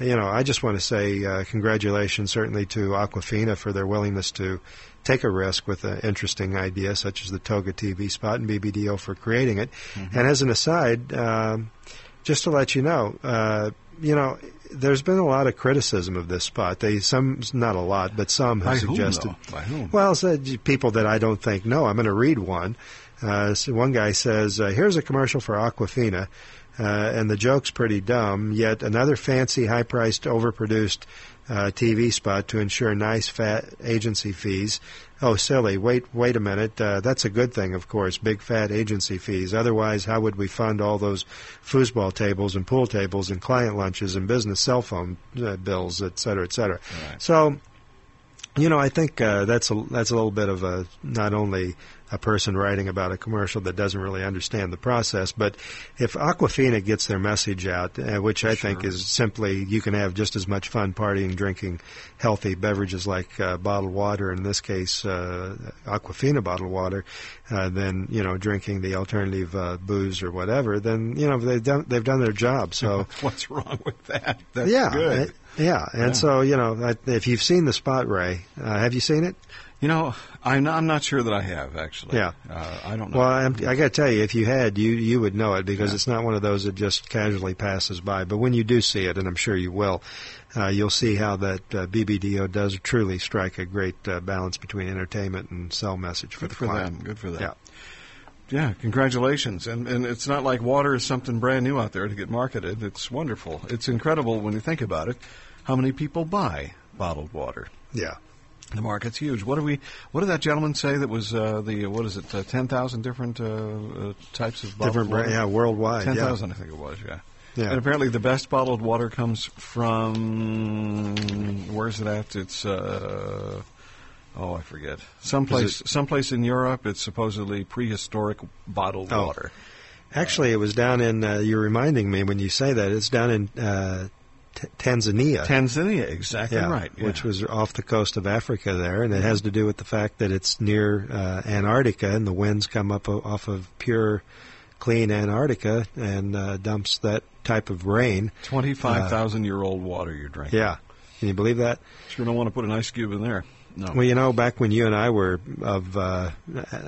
you know, I just want to say uh, congratulations certainly to Aquafina for their willingness to take a risk with an interesting idea such as the Toga TV spot and BBDO for creating it. And as an aside, um, just to let you know, uh, you know, there's been a lot of criticism of this spot. They some not a lot, but some have By suggested. though? By whom? Well, so people that I don't think know. I'm going to read one. Uh, so one guy says, uh, "Here's a commercial for Aquafina." Uh, and the joke's pretty dumb, yet another fancy, high-priced, overproduced uh, TV spot to ensure nice, fat agency fees. Oh, silly! Wait, wait a minute. Uh, that's a good thing, of course. Big fat agency fees. Otherwise, how would we fund all those foosball tables and pool tables and client lunches and business cell phone uh, bills, et cetera, et cetera? So, you know, I think uh, that's a that's a little bit of a not only a person writing about a commercial that doesn't really understand the process, but if Aquafina gets their message out, uh, which I think is simply you can have just as much fun partying, drinking healthy beverages like uh, bottled water, in this case uh, Aquafina bottled water, uh, than you know drinking the alternative uh, booze or whatever, then you know they've done they've done their job. So What's wrong with that? That's yeah, good. yeah, and Yeah. so you know I- if you've seen the spot, Ray, uh, have you seen it? You know, I'm not, I'm not sure that I have actually. Yeah. Uh, I don't know. Well, I'm, I got to tell you, if you had, you you would know it because it's not one of those that just casually passes by. But when you do see it, and I'm sure you will, uh, you'll see how that uh, BBDO does truly strike a great uh, balance between entertainment and sell message for Good the for client. them. Good for that. Yeah. Yeah, congratulations. And and it's not like water is something brand new out there to get marketed. It's wonderful. It's incredible when you think about it, how many people buy bottled water. Yeah. The market's huge. What do we? What did that gentleman say? That was uh, the what is it? Uh, Ten thousand different uh, uh, types of bottled Different, water? yeah, worldwide. Ten thousand, yeah. I think it was. Yeah. Yeah. And apparently, the best bottled water comes from where's it at? It's uh, oh, I forget. Someplace, someplace in Europe. It's supposedly prehistoric bottled Oh. water. Actually, it was down in. Uh, you're reminding me when you say that it's down in uh, T- Tanzania. Tanzania, exactly yeah, right. Which was off the coast of Africa there, and it has to do with the fact that it's near uh, Antarctica, and the winds come up o- off of pure, clean Antarctica and uh, dumps that type of rain. twenty-five thousand year old water you're drinking. Yeah, can you believe that? Sure don't want to put an ice cube in there. No. Well, you know, back when you and I were of uh,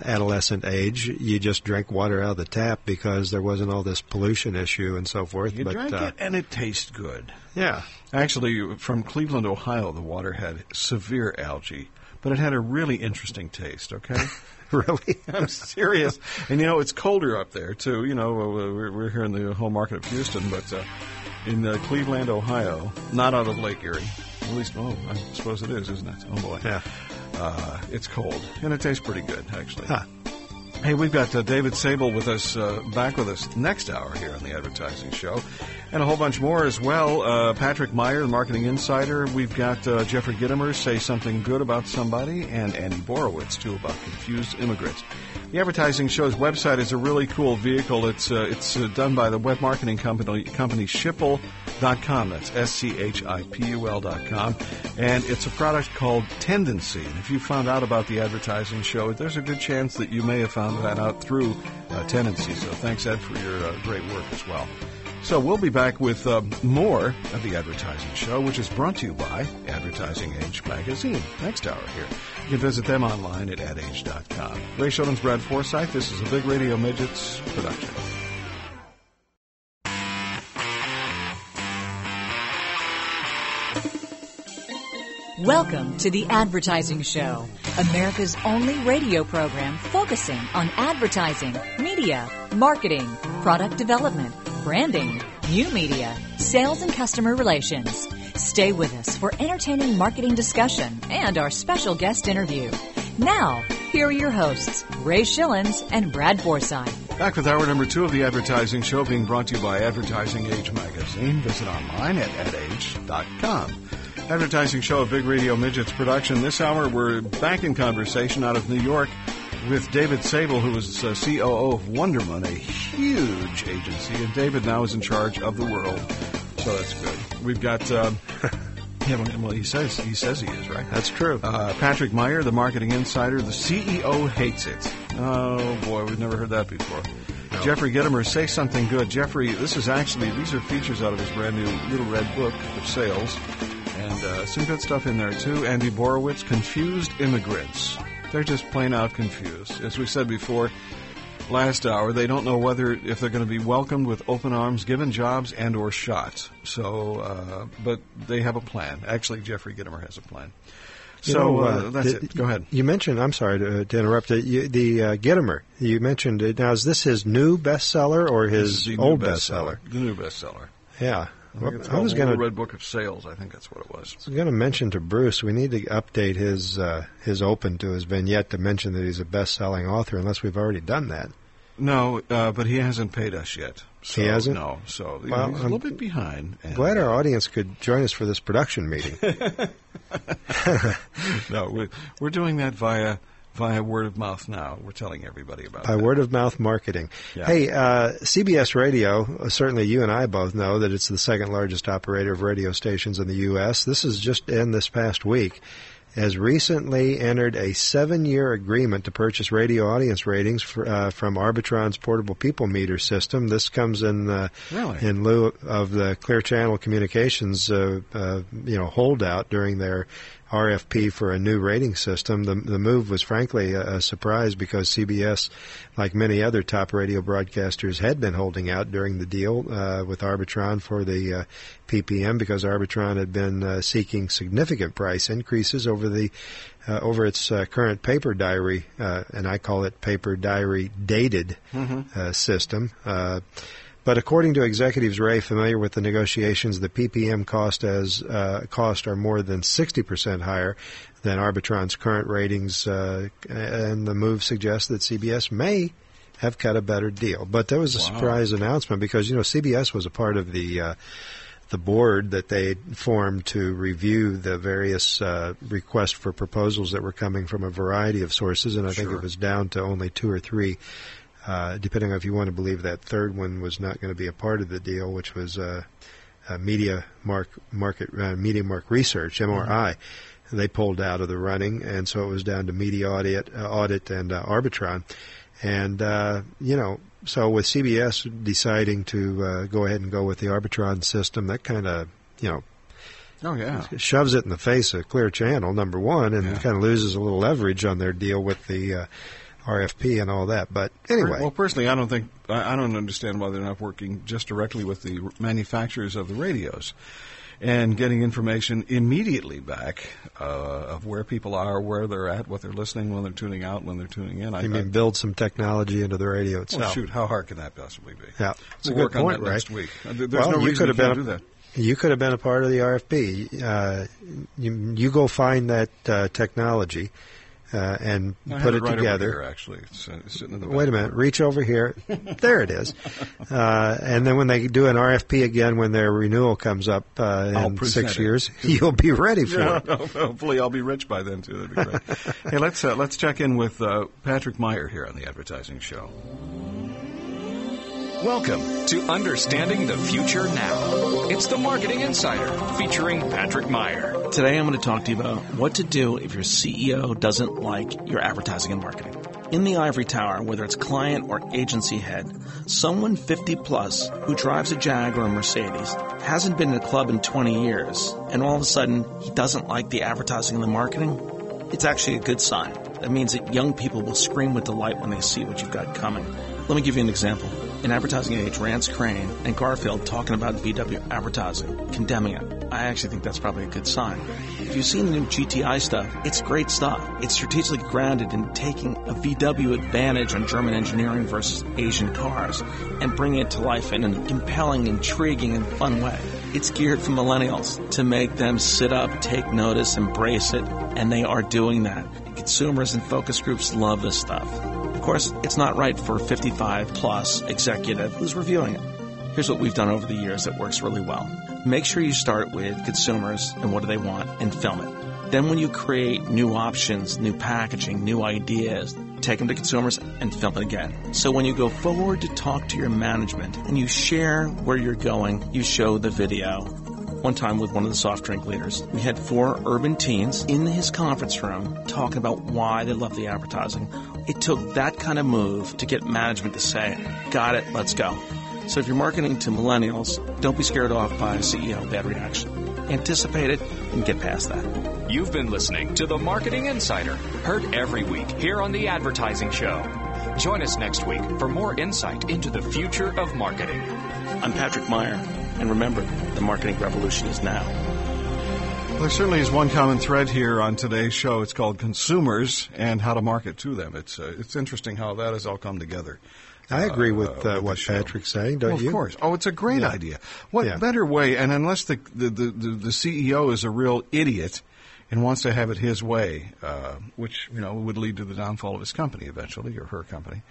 adolescent age, you just drank water out of the tap because there wasn't all this pollution issue and so forth. You but drank uh, it, and it tastes good. Yeah. Actually, from Cleveland, Ohio, the water had severe algae, but it had a really interesting taste. Okay. really? I'm serious. And you know, it's colder up there too. You know, uh, we're, we're here in the home market of Houston, but uh, in uh, Cleveland, Ohio, not out of Lake Erie. At least, oh, I suppose it is, isn't it? Oh boy. Yeah. Uh, it's cold, and it tastes pretty good, actually. Huh. Hey, we've got uh, David Sable with us, uh, back with us next hour here on the Advertising Show, and a whole bunch more as well. Uh, Patrick Meyer, the Marketing Insider. We've got uh, Jeffrey Gitomer, Say Something Good About Somebody, and Andy Borowitz, too, about confused immigrants. The Advertising Show's website is a really cool vehicle. It's uh, it's uh, done by the web marketing company, company Schipul.com. That's S-C-H-I-P-U-L.com. And it's a product called Tendenci. And if you found out about the Advertising Show, there's a good chance that you may have found that out through uh, Tendenci. So thanks, Ed, for your uh, great work as well. So we'll be back with uh, more of the Advertising Show, which is brought to you by Advertising Age Magazine. Next hour here. You can visit them online at adage.com. Ray Sheldon's Brad Forsythe. This is a Big Radio Midgets production. Welcome to the Advertising Show, America's only radio program focusing on advertising, media, marketing, product development, branding, new media, sales, and customer relations. Stay with us for entertaining marketing discussion and our special guest interview. Now, here are your hosts, Ray Schilens and Brad Forsythe. Back with hour number two of the Advertising Show, being brought to you by Advertising Age Magazine. Visit online at adage.com. Advertising Show, a Big Radio Midgets production. This hour, we're back in conversation out of New York with David Sable, who is uh, COO of Wunderman, a huge agency, and David now is in charge of the world. So that's good. We've got. Um, yeah, well, he says he says he is right. That's true. Uh, Patrick Meyer, the marketing insider, the CEO hates it. Oh boy, we've never heard that before. No. Jeffrey Gitomer, say something good. Jeffrey, this is actually these are features out of his brand new Little Red Book of Sales, and uh, some good stuff in there too. Andy Borowitz, confused immigrants. They're just plain out confused. As we said before, last hour, they don't know whether if they're going to be welcomed with open arms, given jobs, and or shot. So, uh, but they have a plan. Actually, Jeffrey Gitomer has a plan. You so know, uh, uh, that's the- it. Go ahead. You mentioned, I'm sorry to, to interrupt, it, you, the uh, Gitomer. You mentioned it. Now, is this his new bestseller or his the old bestseller? The new bestseller. Yeah. I, I was going to Red Book of Sales. I think that's what it was. I was going to mention to Bruce we need to update his uh, his open to his vignette to mention that he's a best-selling author, unless we've already done that. No, uh, but he hasn't paid us yet. So, He hasn't? No, so you know, he's a I'm little bit behind. And, Glad our audience could join us for this production meeting. no, we're, we're doing that via via word of mouth now. We're telling everybody about By that. word of mouth marketing. Yeah. Hey, uh, CBS Radio, uh, certainly you and I both know that it's the second largest operator of radio stations in the U.S. This is just in this past week. Has recently entered a seven-year agreement to purchase radio audience ratings for, uh, from Arbitron's portable people meter system. This comes in uh, Really? in lieu of the Clear Channel Communications, uh, uh, you know, holdout during their RFP for a new rating system. The, the move was frankly a, a surprise because CBS, like many other top radio broadcasters, had been holding out during the deal uh, with Arbitron for the uh, PPM because Arbitron had been uh, seeking significant price increases over the uh, over its uh, current paper diary, uh, and I call it paper diary dated uh, system. But according to executives Ray familiar with the negotiations, the PPM cost as uh, cost are more than 60% higher than Arbitron's current ratings, uh, and the move suggests that CBS may have cut a better deal. But that was a Wow. surprise announcement because you know CBS was a part of the uh, the board that they formed to review the various uh, requests for proposals that were coming from a variety of sources, and I think it was down to only two or three uh, depending on if you want to believe that third one was not going to be a part of the deal, which was uh, uh, Media Mark Market uh, Media Mark Research (MRI). They pulled out of the running, and so it was down to Media Audit, uh, Audit and uh, Arbitron. And uh, you know, so with CBS deciding to uh, go ahead and go with the Arbitron system, that kind of you know Oh yeah, shoves it in the face of Clear Channel number one, and kind of loses a little leverage on their deal with the uh, RFP and all that. But anyway, Well, personally, I don't think I don't understand why they're not working just directly with the manufacturers of the radios and getting information immediately back uh, of where people are, where they're at, what they're listening, when they're tuning out, when they're tuning in. I mean, build some technology into the radio itself. Well, shoot, how hard can that possibly be? Yeah, it's We'll a good work on point, that right? next week. Uh, there's well, no you could have been do that. You could have been a part of the RFP. Uh, you, you go find that uh, technology uh, and I put it right together. here, actually, it's, uh, sitting in the Wait a minute. Reach over here. there it is. Uh, and then when they do an RFP again, when their renewal comes up uh, in six it. years, you'll be ready for Yeah, it. hopefully, I'll be rich by then too. That'd be great. hey, let's uh, let's check in with uh, Patrick Meyer here on the Advertising Show. Welcome to Understanding the Future Now. It's the Marketing Insider featuring Patrick Meyer. Today I'm going to talk to you about what to do if your CEO doesn't like your advertising and marketing. In the ivory tower, whether it's client or agency head, someone 50 plus who drives a Jag or a Mercedes hasn't been in a club in 20 years, and all of a sudden he doesn't like the advertising and the marketing, it's actually a good sign. That means that young people will scream with delight when they see what you've got coming. Let me give you an example. In Advertising Age, Rance Crain and Garfield talking about VW advertising, condemning it. I actually think that's probably a good sign. If you've seen the new GTI stuff, it's great stuff. It's strategically grounded in taking a VW advantage on German engineering versus Asian cars and bringing it to life in a compelling, intriguing, and fun way. It's geared for millennials to make them sit up, take notice, embrace it, and they are doing that. Consumers and focus groups love this stuff. Of course, it's not right for a 55 plus executive who's reviewing it. Here's what we've done over the years that works really well. Make sure you start with consumers and what do they want and film it. Then when you create new options, new packaging, new ideas, take them to consumers and film it again. So when you go forward to talk to your management and you share where you're going, you show the video. One time with one of the soft drink leaders, we had four urban teens in his conference room talking about why they love the advertising. It took that kind of move to get management to say, got it, let's go. So if you're marketing to millennials, don't be scared off by a CEO bad reaction. Anticipate it and get past that. You've been listening to the Marketing Insider, heard every week here on the Advertising Show. Join us next week for more insight into the future of marketing. I'm Patrick Meyer, and remember, the marketing revolution is now. Well, there certainly is one common thread here on today's show. It's called consumers and how to market to them. It's uh, it's interesting how that has all come together. I agree with, uh, with what. Patrick's saying, don't Well, you? Of course. Oh, it's a great Yeah. idea. What Yeah. better way? And unless the, the, the, the, the CEO is a real idiot and wants to have it his way, uh, which you know would lead to the downfall of his company eventually or her company.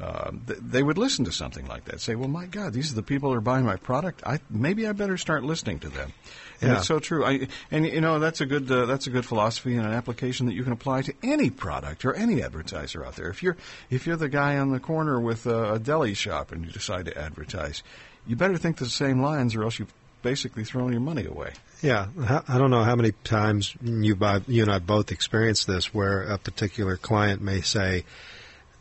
Uh, th- they would listen to something like that. Say, "Well, my God, these are the people who are buying my product. I maybe I better start listening to them." And Yeah. it's so true. I, and you know that's a good uh, that's a good philosophy and an application that you can apply to any product or any advertiser out there. If you're if you're the guy on the corner with a, a deli shop and you decide to advertise, you better think the same lines, or else you've basically thrown your money away. Yeah, I don't know how many times you, you and I both experienced this, where a particular client may say,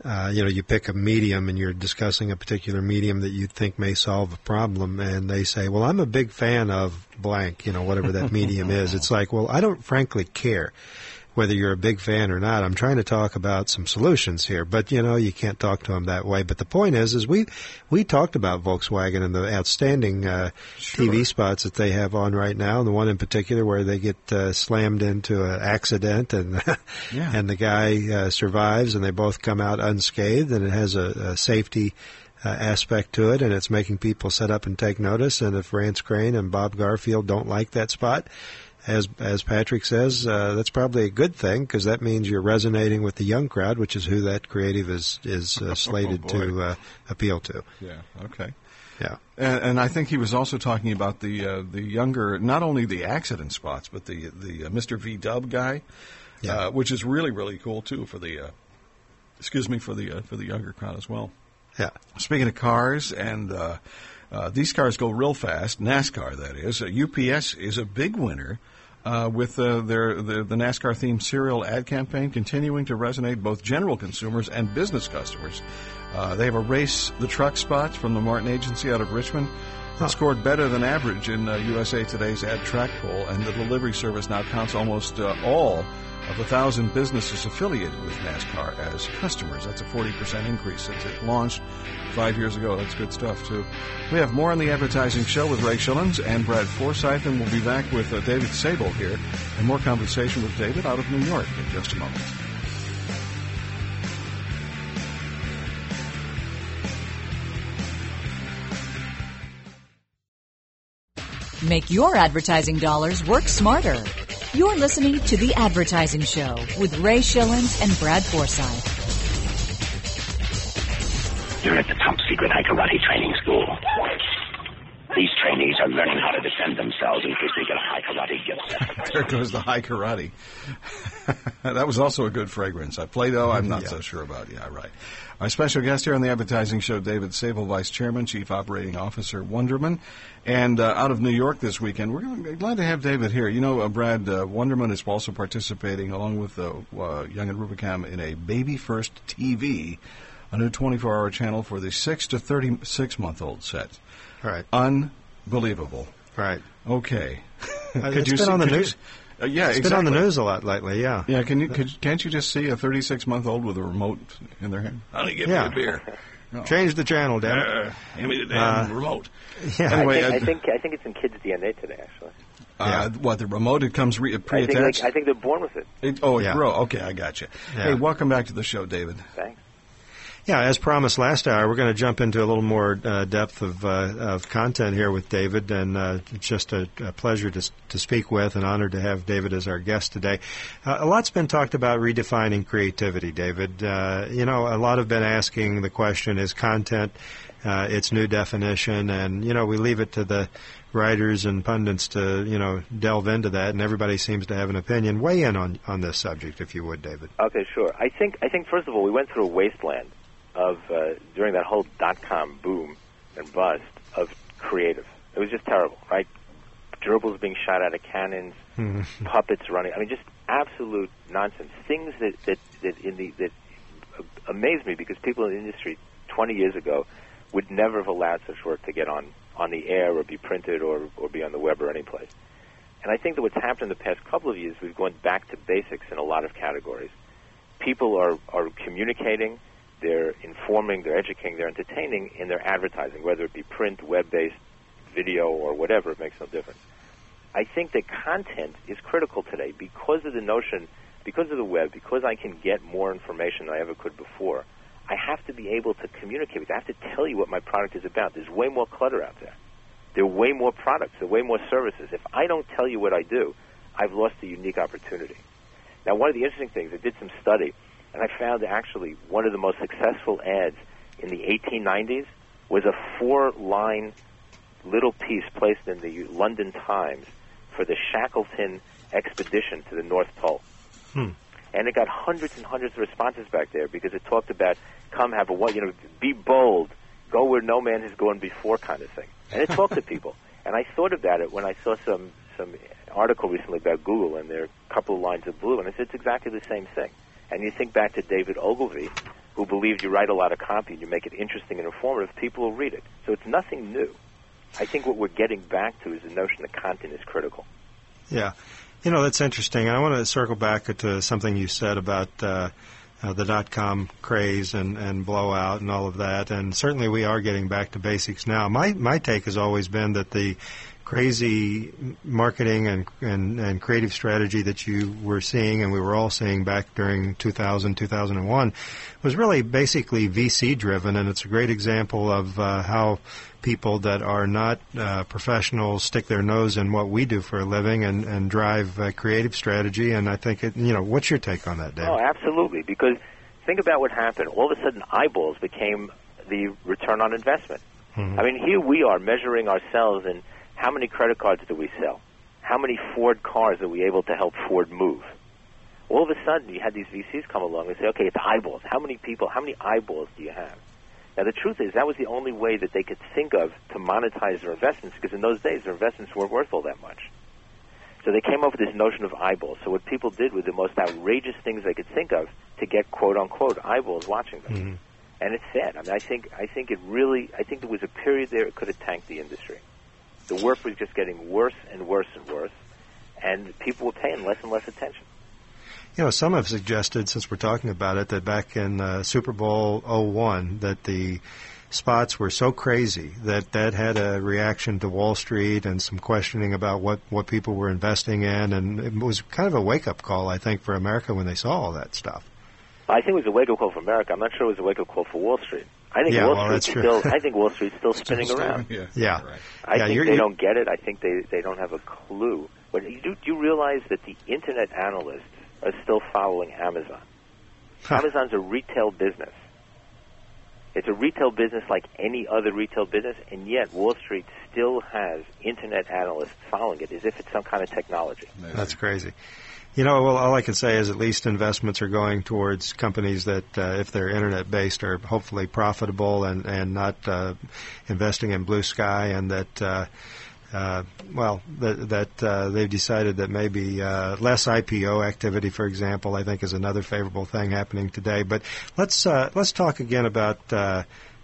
uh, you know, you pick a medium and you're discussing a particular medium that you think may solve a problem, and they say, "Well, I'm a big fan of blank," you know, whatever that medium is. It's like, well, I don't frankly care whether you're a big fan or not. I'm trying to talk about some solutions here, but you know, you can't talk to them that way. But the point is, is we we talked about Volkswagen and the outstanding uh, TV spots that they have on right now, and the one in particular where they get uh, slammed into an accident and Yeah. and the guy uh, survives, and they both come out unscathed, and it has a, a safety. Uh, aspect to it, and it's making people sit up and take notice. And if Rance Crain and Bob Garfield don't like that spot, as as Patrick says, uh, that's probably a good thing because that means you're resonating with the young crowd, which is who that creative is is uh, slated to uh, appeal to. Yeah. Okay. Yeah. And, and I think he was also talking about the uh, the younger, not only the accident spots, but the the uh, Mr. V Dub guy, uh, which is really really cool too for the, uh, excuse me, for the uh, for the younger crowd as well. Yeah. Speaking of cars, and uh, these cars go real fast. NASCAR, that is. Uh, UPS is a big winner. Uh, with uh, their the, the NASCAR themed serial ad campaign continuing to resonate both general consumers and business customers. Uh, they have a race the truck spot from the Martin Agency out of Richmond. It scored better than average in uh, USA Today's Ad Track poll, and the delivery service now counts almost uh, all of a thousand businesses affiliated with NASCAR as customers. That's a 40% increase since it launched five years ago. That's good stuff, too. We have more on the advertising show with Ray Schilens and Brad Forsythe, and we'll be back with uh, David Sable here and more conversation with David out of New York in just a moment. Make your advertising dollars work smarter. You're listening to The Advertising Show with Ray Schilens and Brad Forsythe. You're at the top secret Hai Karate training school. These trainees are learning how to defend themselves in case they get a Hai Karate gift. there goes the Hai Karate. that was also a good fragrance. I Play-Doh, I'm not Yeah. so sure about. Yeah, right. Our special guest here on the advertising show, David Sable, Vice Chairman, Chief Operating Officer, Wunderman, and uh, out of New York this weekend. We're gonna- glad to have David here. You know, uh, Brad uh, Wunderman is also participating, along with uh, uh, Young and Rubicam, in a Baby First TV, a new 24-hour channel for the six to 36 month old set. Right. Unbelievable. Right. Okay. Uh, Could it's you been see- on the could you news. uh, yeah, it's exactly. been on the news a lot lately. Yeah. Yeah, can you could, can't you just see a 36 month old with a remote in their hand? Honey, give Yeah. me a beer. No. Change the channel, damn it. Uh, give me the damn Uh, remote. yeah. Anyway, I, think, uh, I think I think it's in kids' DNA today. Actually, uh, what the remote? It comes re- I think pre-attached. like, I think they're born with it. It- oh, it Yeah. grow. Okay, I got you. Yeah. Hey, welcome back to the show, David. Thanks. Yeah, as promised last hour, we're going to jump into a little more uh, depth of, uh, of content here with David, and uh, it's just a, a pleasure to, to speak with, and honored to have David as our guest today. Uh, a lot's been talked about redefining creativity, David. Uh, you know, a lot have been asking the question: Is content uh, its new definition? And you know, we leave it to the writers and pundits to you know delve into that, and everybody seems to have an opinion. Weigh in on on this subject, if you would, David. Okay, sure. I think I think first of all, we went through a wasteland of uh, during that whole dot com boom and bust of creative. It was just terrible, right? Gerbils being shot out of cannons, puppets running. I mean, just absolute nonsense. Things that that, that in the that amaze me because people in the industry 20 years ago would never have allowed such work to get on on the air or be printed or or be on the web or any place. And I think that what's happened in the past couple of years, we've gone back to basics in a lot of categories. People are are communicating, they're informing, they're educating, they're entertaining in their advertising, whether it be print, web-based, video, or whatever. It makes no difference. I think that content is critical today because of the notion, because of the web, because I can get more information than I ever could before. I have to be able to communicate with. you. I have to tell you what my product is about. There's way more clutter out there. There are way more products. There are way more services. If I don't tell you what I do, I've lost a unique opportunity. Now, one of the interesting things, I did some study, and I found actually one of the most successful ads in the 1890s was a four-line little piece placed in the London Times for the Shackleton expedition to the North Pole. Hmm. And it got hundreds and hundreds of responses back there because it talked about come have a what you know be bold, go where no man has gone before kind of thing. And it talked to people. And I thought about it when I saw some some article recently about Google and their couple of lines of blue, and I said it's exactly the same thing. And you think back to David Ogilvy, who believed you write a lot of copy and you make it interesting and informative, people will read it. So it's nothing new. I think what we're getting back to is the notion that content is critical. Yeah. You know, that's interesting. I want to circle back to something you said about uh, uh, the dot com craze and, and blowout and all of that. And certainly we are getting back to basics now. My, my take has always been that the crazy marketing and, and, and creative strategy that you were seeing and we were all seeing back during 2000, 2001 was really basically VC driven. And it's a great example of uh, how people that are not uh, professionals stick their nose in what we do for a living and, and drive uh, creative strategy. And I think, it, you know, what's your take on that, David? Oh, absolutely. Because think about what happened. All of a sudden, eyeballs became the return on investment. Mhm. I mean, here we are measuring ourselves in how many credit cards do we sell? How many Ford cars are we able to help Ford move? All of a sudden, you had these VCs come along and say, okay, it's eyeballs. How many people, how many eyeballs do you have? Now, the truth is, that was the only way that they could think of to monetize their investments because in those days, their investments weren't worth all that much. So they came up with this notion of eyeballs. So what people did were the most outrageous things they could think of to get quote unquote eyeballs watching them. Mhm. and it's sad. I mean, I think I think it really I think there was a period there it could have tanked the industry. The work was just getting worse and worse and worse, and people were paying less and less attention. You know, some have suggested, since we're talking about it, that back in uh, Super Bowl 01, that the spots were so crazy that that had a reaction to Wall Street and some questioning about what, what people were investing in, and it was kind of a wake up call, I think, for America when they saw all that stuff. I think it was a wake up call for America. I'm not sure it was a wake up call for Wall Street. I think Yeah, Wall well, Street's still. I think Wall Street's still spinning around. Yeah. Yeah. I Yeah, think you're- they don't get it. I think they they don't have a clue. But you do, do you realize that the internet analysts are still following Amazon? Amazon's a retail business. It's a retail business like any other retail business, and yet Wall Street still has internet analysts following it as if it's some kind of technology. That's crazy. You know, well, all I can say is at least investments are going towards companies that, uh, if they're internet based, are hopefully profitable and and not uh, investing in blue sky, and that. Uh, uh, well, that, that uh, they've decided that maybe uh, less IPO activity, for example, I think is another favorable thing happening today. But let's uh, let's talk again about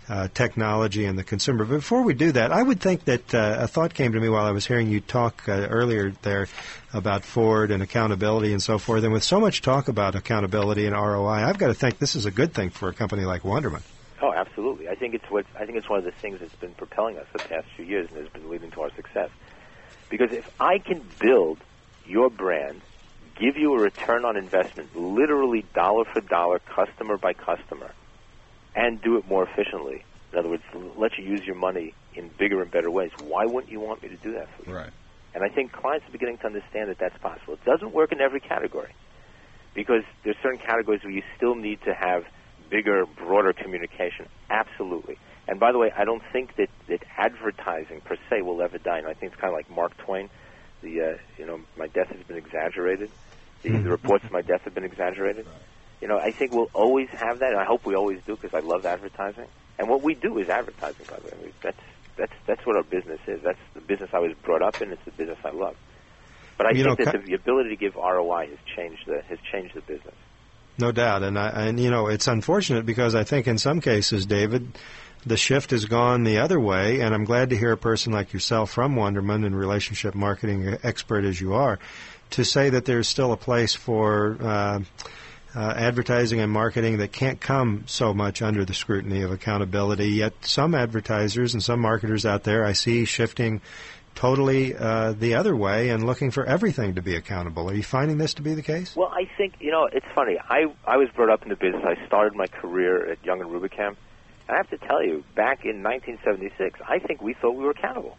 uh, technology and the consumer. But before we do that, I would think that uh, a thought came to me while I was hearing you talk uh, earlier there about Ford and accountability and so forth. And with so much talk about accountability and ROI, I've got to think this is a good thing for a company like Wunderman. Oh, absolutely. I think it's what I think it's one of the things that's been propelling us the past few years and has been leading to our success. Because if I can build your brand, give you a return on investment, literally dollar for dollar, customer by customer, and do it more efficiently. In other words, let you use your money in bigger and better ways. Why wouldn't you want me to do that for you? Right. And I think clients are beginning to understand that that's possible. It doesn't work in every category because there's certain categories where you still need to have bigger, broader communication. Absolutely. And by the way, I don't think that, that advertising per se will ever die. And I think it's kind of like Mark Twain. The uh, you know my death has been exaggerated. The, the reports of my death have been exaggerated. You know, I think we'll always have that, and I hope we always do because I love advertising. And what we do is advertising. By the way, I mean, that's that's that's what our business is. That's the business I was brought up in. It's the business I love. But I You think know, that the, the ability to give ROI has changed the has changed the business. No doubt, and I, and you know it's unfortunate because I think in some cases, David, the shift has gone the other way, and I'm glad to hear a person like yourself from Wunderman and relationship marketing expert as you are, to say that there's still a place for. Uh, uh, advertising and marketing that can't come so much under the scrutiny of accountability. Yet some advertisers and some marketers out there I see shifting totally uh, the other way and looking for everything to be accountable. Are you finding this to be the case? Well, I think you know it's funny. I I was brought up in the business. I started my career at Young and Rubicam, and I have to tell you, back in 1976, I think we thought we were accountable.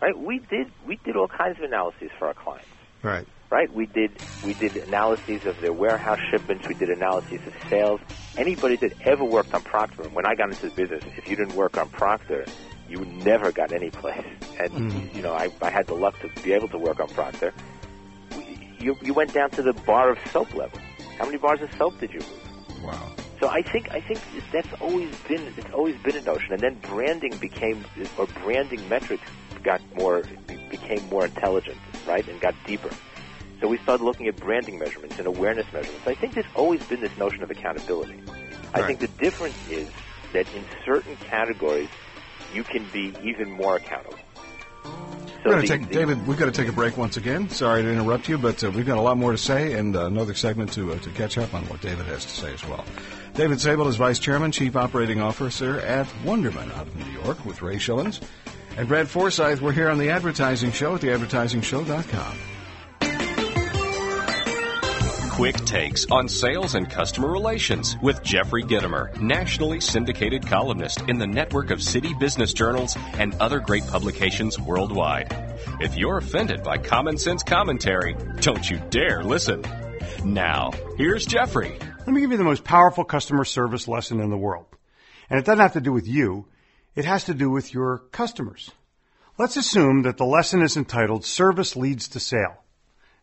Right? We did we did all kinds of analyses for our clients. Right. Right? We did we did analyses of their warehouse shipments. We did analyses of sales. Anybody that ever worked on Procter, when I got into the business, if you didn't work on Procter, you never got any place. And Mhm. you know, I, I had the luck to be able to work on Procter. You you went down to the bar of soap level. How many bars of soap did you move? Wow. So I think I think that's always been it's always been a notion, and then branding became or branding metrics got more became more intelligent, right, and got deeper. So we started looking at branding measurements and awareness measurements. I think there's always been this notion of accountability. I think the difference is that in certain categories you can be even more accountable. We're going the- take, the- David, we've got to take a break once again. Sorry to interrupt you, but uh, we've got a lot more to say and uh, another segment to, uh, to catch up on what David has to say as well. David Sable is Vice Chairman, Chief Operating Officer at Wunderman out of New York with Ray Schilens. And Brad Forsythe, we're here on The Advertising Show at theadvertisingshow.com. Quick takes on sales and customer relations with Jeffrey Gitomer, nationally syndicated columnist in the network of city business journals and other great publications worldwide. If you're offended by common sense commentary, don't you dare listen. Now, here's Jeffrey. Let me give you the most powerful customer service lesson in the world. And it doesn't have to do with you, it has to do with your customers. Let's assume that the lesson is entitled Service Leads to Sale.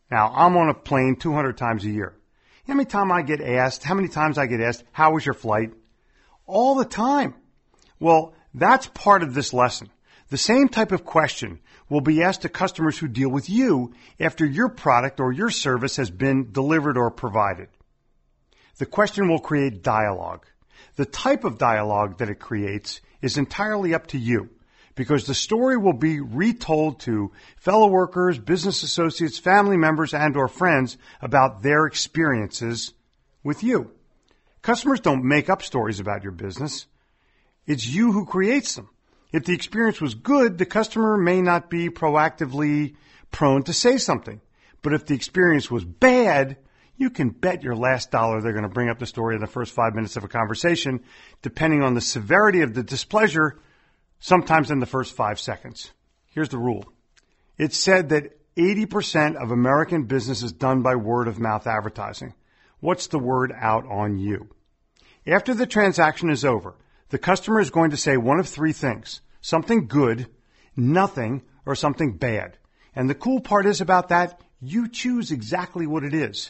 Now, I'm on a plane 200 times a year. How many times I get asked, how many times I get asked, how was your flight? All the time. Well, that's part of this lesson. The same type of question will be asked to customers who deal with you after your product or your service has been delivered or provided. The question will create dialogue. The type of dialogue that it creates is entirely up to you because the story will be retold to fellow workers, business associates, family members, and or friends about their experiences with you. Customers don't make up stories about your business. It's you who creates them. If the experience was good, the customer may not be proactively prone to say something. But if the experience was bad, you can bet your last dollar they're going to bring up the story in the first five minutes of a conversation, depending on the severity of the displeasure, sometimes in the first five seconds. Here's the rule. It's said that 80% of American business is done by word of mouth advertising. What's the word out on you? After the transaction is over, the customer is going to say one of three things. Something good, nothing, or something bad. And the cool part is about that, you choose exactly what it is.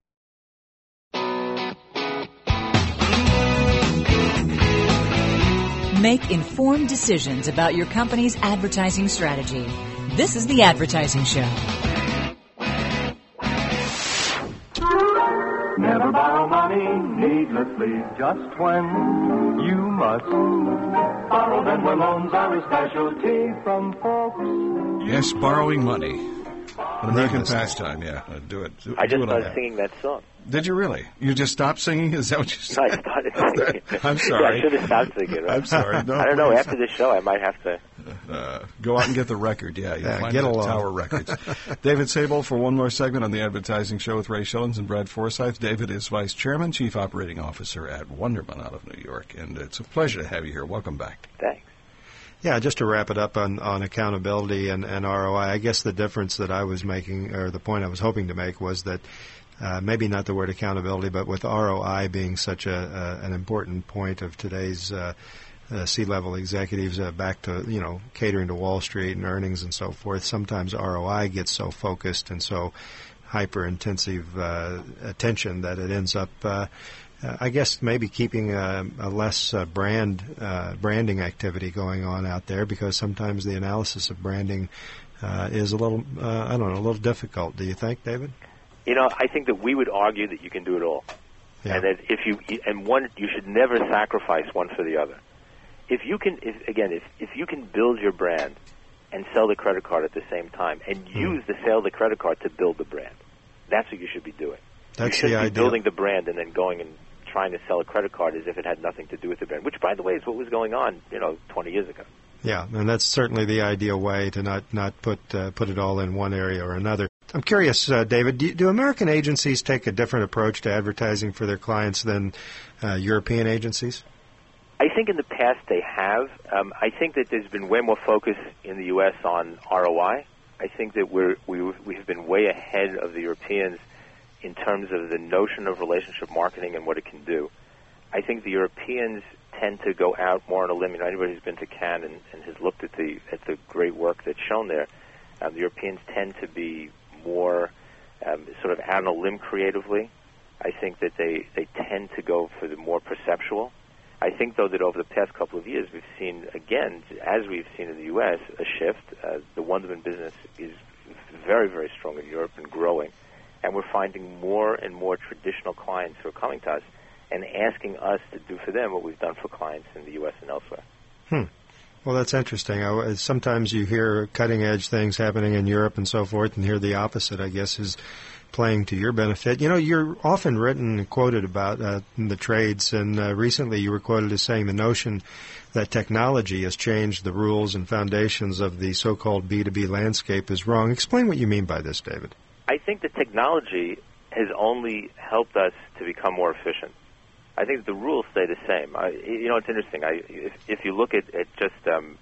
Make informed decisions about your company's advertising strategy. This is The Advertising Show. Never borrow money needlessly, just when you must. Borrow them when loans are a specialty from folks. Yes, borrowing money. An American pastime, yeah. Do it. Do, I just do it started singing that song. Did you really? You just stopped singing? Is that what you said? No, I started singing. I'm sorry. Yeah, I should have stopped singing. Right? I'm sorry. No, I don't know. After this show, I might have to. Uh, go out and get the record. Yeah, you Yeah, find get it at along. Tower Records. David Sable for one more segment on the advertising show with Ray Schillens and Brad Forsythe. David is vice chairman, chief operating officer at Wunderman out of New York, and it's a pleasure to have you here. Welcome back. Thanks. Yeah, just to wrap it up on, on accountability and, and ROI, I guess the difference that I was making, or the point I was hoping to make, was that uh, maybe not the word accountability, but with ROI being such a, a an important point of today's uh, uh, C-level executives uh, back to you know catering to Wall Street and earnings and so forth. Sometimes ROI gets so focused and so hyper intensive uh, attention that it ends up. Uh, uh, I guess maybe keeping a, a less uh, brand uh, branding activity going on out there because sometimes the analysis of branding uh, is a little uh, I don't know a little difficult. Do you think, David? You know, I think that we would argue that you can do it all, Yeah. and that if you and one, you should never sacrifice one for the other. If you can, if, again, if if you can build your brand and sell the credit card at the same time, and Hmm. use the sale of the credit card to build the brand, that's what you should be doing. That's you shouldn't the be ideal. building the brand and then going and trying to sell a credit card as if it had nothing to do with the brand. Which, by the way, is what was going on, you know, 20 years ago. Yeah, and that's certainly the ideal way to not not put uh, put it all in one area or another. I'm curious, uh, David. Do, do American agencies take a different approach to advertising for their clients than uh, European agencies? I think in the past they have. Um, I think that there's been way more focus in the U.S. on ROI. I think that we're we we have been way ahead of the Europeans in terms of the notion of relationship marketing and what it can do. I think the Europeans tend to go out more on a limb. You know, anybody who's been to Cannes and, and has looked at the at the great work that's shown there, um, the Europeans tend to be more um, sort of out on a limb creatively. I think that they they tend to go for the more perceptual. I think, though, that over the past couple of years, we've seen, again, as we've seen in the U.S., a shift. Uh, the Wunderman business is very, very strong in Europe and growing. And we're finding more and more traditional clients who are coming to us and asking us to do for them what we've done for clients in the U.S. and elsewhere. Hmm. Well, that's interesting. I, sometimes you hear cutting edge things happening in Europe and so forth, and hear the opposite. I guess is playing to your benefit. You know, you're often written and quoted about uh, the trades, and uh, recently you were quoted as saying the notion that technology has changed the rules and foundations of the so-called B2B landscape is wrong. Explain what you mean by this, David. I think the technology has only helped us to become more efficient. I think the rules stay the same. I, you know, it's interesting. I, if, if you look at, at just um,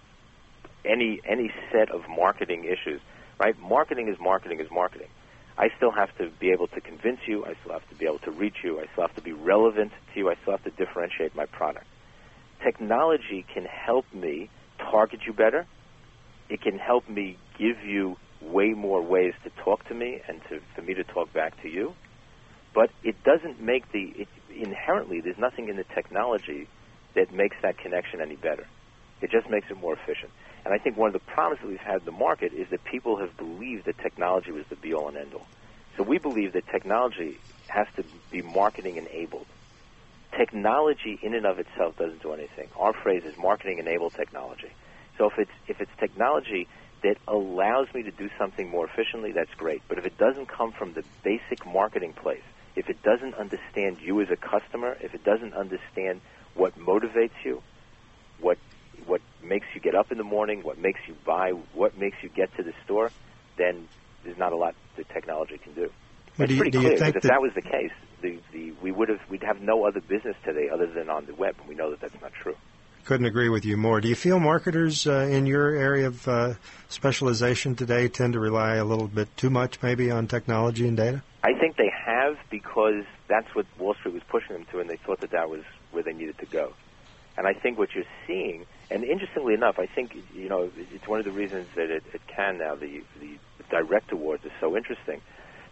any any set of marketing issues, right? Marketing is marketing is marketing. I still have to be able to convince you. I still have to be able to reach you. I still have to be relevant to you. I still have to differentiate my product. technology can help me target you better. It can help me give you way more ways to talk to me and to, for me to talk back to you. But it doesn't make the, it, inherently, there's nothing in the technology that makes that connection any better. It just makes it more efficient. And I think one of the problems that we've had in the market is that people have believed that technology was the be all and end all. So we believe that technology has to be marketing enabled. Technology in and of itself doesn't do anything. Our phrase is marketing enabled technology. So if it's if it's technology that allows me to do something more efficiently, that's great. But if it doesn't come from the basic marketing place, if it doesn't understand you as a customer, if it doesn't understand what motivates you, what what makes you get up in the morning, what makes you buy, what makes you get to the store, then there's not a lot the technology can do. But it's do you- pretty do you clear think that if that- that was the case, the, the, we would have we'd have no other business today other than on the web, and we know that that's not true. Couldn't agree with you more. Do you feel marketers uh, in your area of uh, specialization today tend to rely a little bit too much, maybe, on technology and data? I think they have because that's what Wall Street was pushing them to, and they thought that that was where they needed to go. And I think what you're seeing, and interestingly enough, I think you know it's one of the reasons that it, at Cannes now the the Direct Awards is so interesting,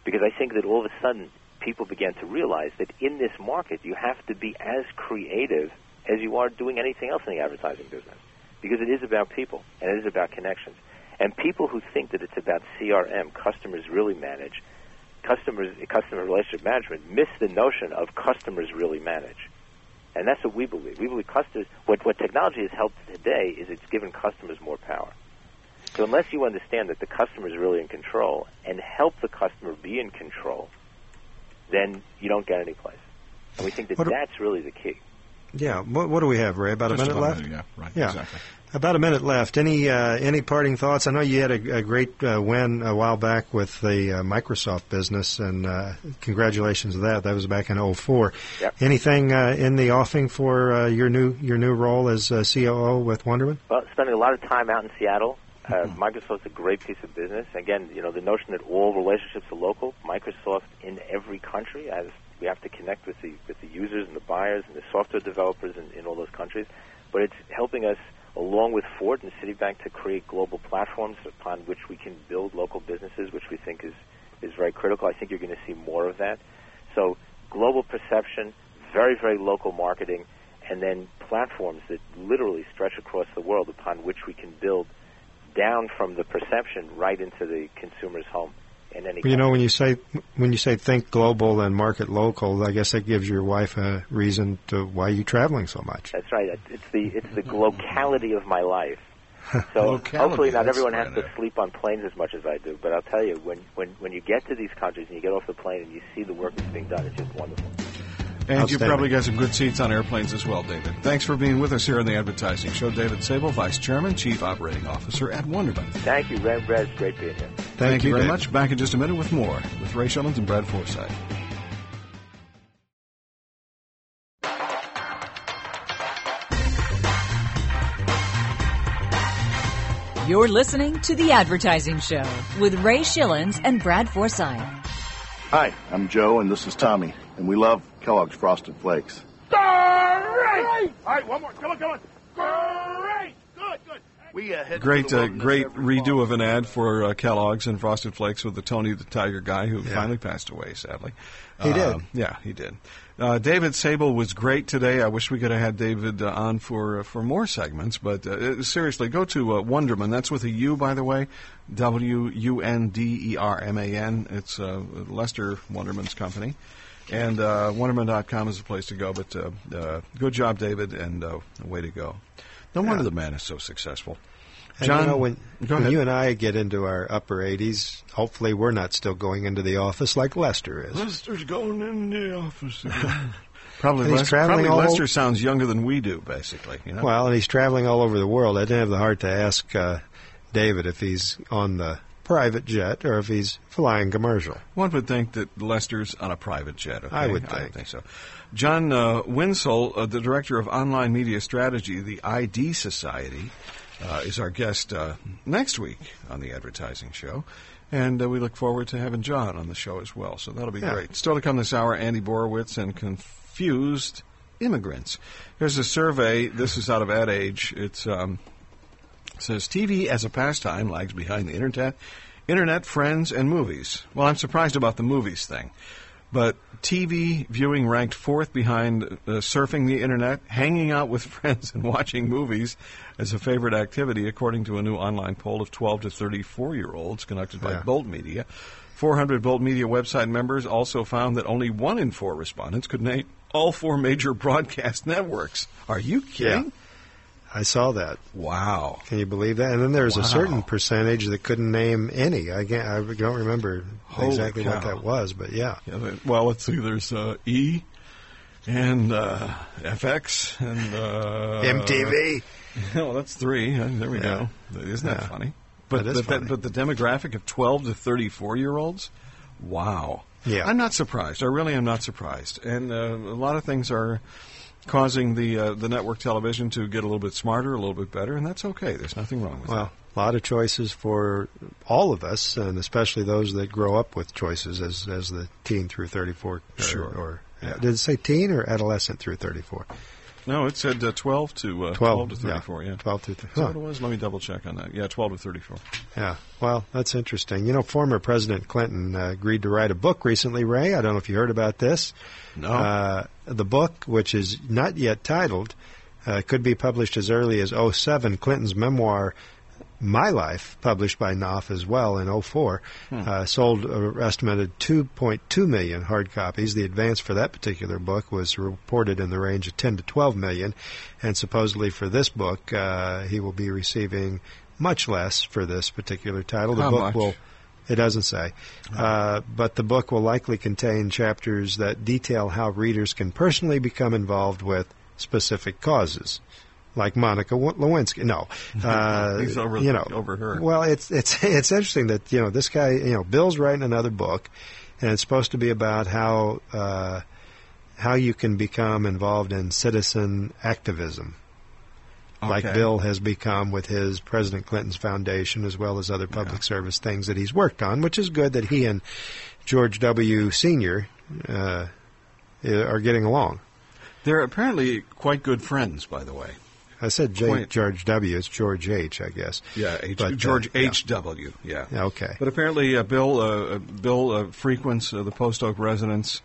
because I think that all of a sudden people began to realize that in this market you have to be as creative as you are doing anything else in the advertising business, because it is about people and it is about connections. And people who think that it's about CRM, customers really manage, customers customer relationship management miss the notion of customers really manage. And that's what we believe. We believe customers what what technology has helped today is it's given customers more power. So unless you understand that the customer is really in control and help the customer be in control, then you don't get any place. And we think that What do- that's really the key. Yeah. What, what do we have, Ray? About Just a minute about a left. minute, yeah, right, Yeah. exactly. About a minute left. Any uh, any parting thoughts? I know you had a, a great uh, win a while back with the uh, Microsoft business, and uh, congratulations to that. That was back in '04. Yep. Anything uh, in the offing for uh, your new your new role as uh, COO with Wunderman? Well, spending a lot of time out in Seattle. Uh, Microsoft's a great piece of business. Again, you know, the notion that all relationships are local. Microsoft in every country, as we have to connect with the with the users and the buyers and the software developers in, in all those countries. But it's helping us, along with Ford and Citibank, to create global platforms upon which we can build local businesses, which we think is is very critical. I think you're going to see more of that. So, global perception, very very local marketing, and then platforms that literally stretch across the world upon which we can build down from the perception right into the consumer's home in any You know, when you say when you say think global and market local, I guess that gives your wife a reason to why you're traveling so much. That's right. It's the it's the locality of my life. So hopefully not everyone has to sleep on planes as much as I do. But I'll tell you, when when when you get to these countries and you get off the plane and you see the work that's being done, it's just wonderful. And you probably got some good seats on airplanes as well, David. Thanks for being with us here on the Advertising Show. David Sable, Vice Chairman, Chief Operating Officer at Wunderman. Thank you, Red. Red, it's great being here. Thank, you you, very David. much. Back in just a minute with more with Ray Schillens and Brad Forsythe. You're listening to The Advertising Show with Ray Schillens and Brad Forsythe. Hi, I'm Joe, and this is Tommy, and we love Kellogg's Frosted Flakes. Great! All right, one more. Come on, come on. Great! Good, good. We uh, head Great, uh, great every redo of an ad for uh, Kellogg's and Frosted Flakes with the Tony the Tiger guy who finally passed away, sadly. He did. Um, yeah, he did. Uh, David Sable was great today. I wish we could have had David uh, on for uh, for more segments, but uh, seriously, go to uh, Wunderman. That's with a U, by the way. W U N D E R M A N. It's uh, Lester Wunderman's company. And uh, Wunderman.com is the place to go. But uh, uh, good job, David, and uh, way to go. No wonder the man is so successful. And John, you know, when, when you and I get into our upper 80s, hopefully we're not still going into the office like Lester is. Lester's going in the office again. Probably, And he's Lester, traveling probably all Lester over- sounds younger than we do, basically. You know? Well, and he's traveling all over the world. I didn't have the heart to ask uh, David if he's on the private jet or if he's flying commercial. One would think that Lester's on a private jet. Okay? I would I think. think so. John uh, Winsell, uh, the director of online media strategy, the ID Society, uh, is our guest uh, next week on the advertising show. And uh, we look forward to having John on the show as well. So that'll be Yeah. great. Still to come this hour, Andy Borowitz and Confused immigrants. Here's a survey. This is out of Ad Age. It's um, says TV as a pastime lags behind the internet, internet, friends, and movies. Well, I'm surprised about the movies thing, but TV viewing ranked fourth behind uh, surfing the internet, hanging out with friends, and watching movies as a favorite activity, according to a new online poll of 12 to 34 year olds conducted by Yeah. Bolt Media. 400 Bolt Media website members also found that only one in four respondents could name all four major broadcast networks. Are you kidding? I saw that. Wow. Can you believe that? And then there's Wow. a certain percentage that couldn't name any. I, can't, I don't remember Holy exactly what that was, but yeah. Yeah, but- well, let's see. There's uh, E and uh, FX and uh, MTV. Oh, that's three. Uh, There we Yeah. go. Isn't that Yeah. funny? But That is the, funny. but the demographic of 12 to 34 year olds, wow. Yeah. I'm not surprised. I really am not surprised. And uh, a lot of things are causing the uh, the network television to get a little bit smarter, a little bit better, and that's okay. There's nothing wrong with that. Well, a lot of choices for all of us, and especially those that grow up with choices as as the teen through 34. Or, Sure. Or, Did it say teen or adolescent through 34? No, it said uh, 12 to uh, 12, to 34. Yeah, 12 to 34. Is that what it was? Let me double check on that. Yeah, 12 to 34. Yeah, well, that's interesting. You know, former President Clinton uh, agreed to write a book recently, Ray. I don't know if you heard about this. No. Uh, the book, which is not yet titled, uh, could be published as early as 07. Clinton's memoir, My Life, published by Knopf as well in 04, uh, sold uh, estimated 2.2 million hard copies. The advance for that particular book was reported in the range of 10 to 12 million, and supposedly for this book, uh, he will be receiving much less for this particular title. The How book much? will it doesn't say. Uh, but the book will likely contain chapters that detail how readers can personally become involved with specific causes. Like Monica Lewinsky. No. Uh, He's over- you know, over her. Well, it's, it's, it's interesting that, you know, this guy, you know, Bill's writing another book, and it's supposed to be about how, uh, how you can become involved in citizen activism like Bill has become with his President Clinton's foundation, as well as other public service things that he's worked on, which is good that he and George W. Senior uh, are getting along. They're apparently quite good friends, by the way. I said J- George W. It's George H. I guess. Yeah, H- But, uh, George yeah. H. W. Yeah. Yeah, okay. But apparently, uh, Bill uh, uh, Bill uh, frequents uh, the Post Oak residence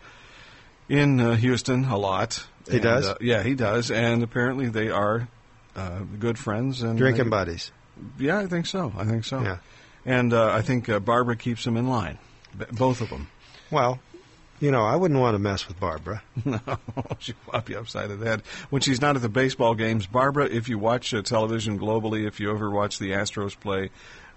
in uh, Houston a lot. He And, does? Uh, yeah, he does, and apparently they are uh, good friends and Drinking they- buddies. Yeah, I think so. I think so. Yeah. And uh, I think uh, Barbara keeps them in line, B- both of them. Well, you know, I wouldn't want to mess with Barbara. No, she'll pop you upside the head. When she's not at the baseball games, Barbara, if you watch uh, television globally, if you ever watch the Astros play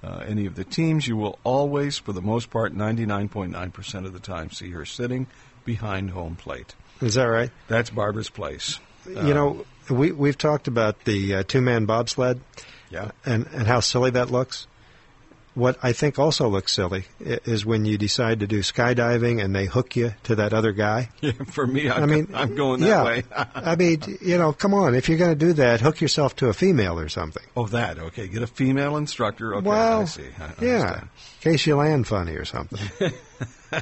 uh, any of the teams, you will always, for the most part, 99.9% of the time, see her sitting behind home plate. Is that right? That's Barbara's place. you know, we we've talked about the uh, two man bobsled. Yeah. And and how silly that looks. What I think also looks silly is when you decide to do skydiving and they hook you to that other guy. Yeah, for me, I'm, I mean, I'm going that yeah. way. I mean, you know, come on. If you're going to do that, hook yourself to a female or something. oh, that. Okay, get a female instructor. Okay, well, I see. I yeah, in case you land funny or something.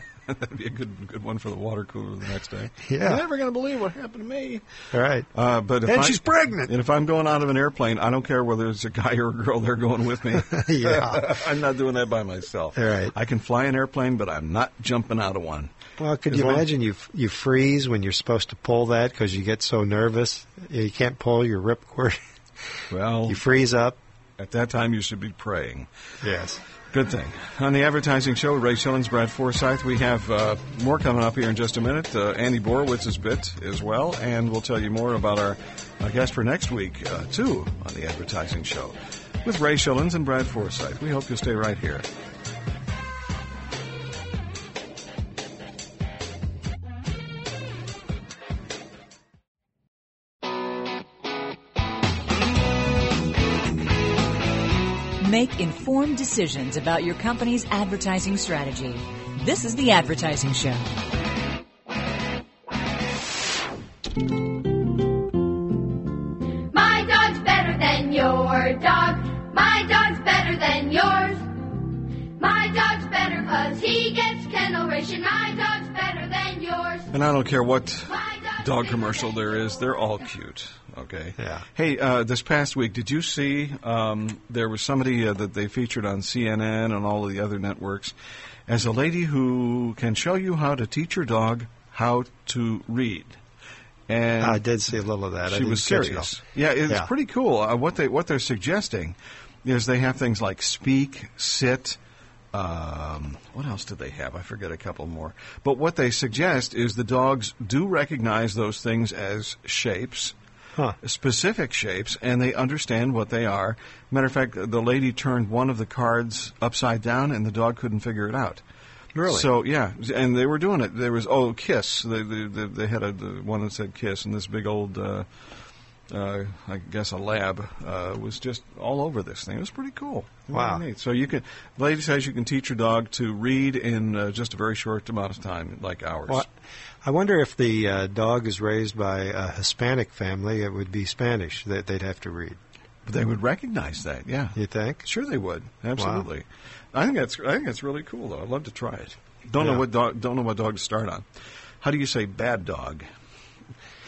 That'd be a good good one for the water cooler the next day. Yeah. You're never going to believe what happened to me. All right. Uh, but if And I- she's pregnant. And if I'm going out of an airplane, I don't care whether it's a guy or a girl. They're going with me. Yeah. I'm not doing that by myself. All right. I can fly an airplane, but I'm not jumping out of one. Well, could As you imagine you you freeze when you're supposed to pull that because you get so nervous you can't pull your ripcord. Well, you freeze up. At that time, you should be praying. Yes. Good thing. On the advertising show, Ray Schillens, Brad Forsythe, we have uh, more coming up here in just a minute. Uh, Andy Borowitz's bit as well, and we'll tell you more about our uh, guest for next week, uh, too, on the advertising show with Ray Schillens and Brad Forsythe. We hope you'll stay right here. Make informed decisions about your company's advertising strategy. This is The Advertising Show. My dog's better than your dog. My dog's better than yours. My dog's better 'cause he gets kennel ration. My dog's better than yours. And I don't care what dog commercial there is. They're all cute. Okay. Yeah. Hey, uh, this past week, did you see um, there was somebody uh, that they featured on CNN and all of the other networks as a lady who can show you how to teach your dog how to read. And I did see a little of that. She was serious. Yeah, it's Yeah. pretty cool. Uh, what they what they're suggesting is they have things like speak, sit. Um, what else did they have? I forget a couple more. But what they suggest is the dogs do recognize those things as shapes, specific shapes, and they understand what they are. Matter of fact, the lady turned one of the cards upside down, and the dog couldn't figure it out. Really? So yeah, and they were doing it. There was oh kiss. They they, they, they had a the one that said kiss, and this big old. Uh, uh, I guess a lab uh, was just all over this thing. It was pretty cool. Wow. Really neat. So you can, the lady says you can teach your dog to read in uh, just a very short amount of time, like hours. Well, I wonder if the uh, dog is raised by a Hispanic family, it would be Spanish that they'd have to read. But they would recognize that, yeah. You think? Sure, they would. Absolutely. I think that's I think that's really cool though. I'd love to try it. Don't know what dog don't know what dog to start on. How do you say bad dog?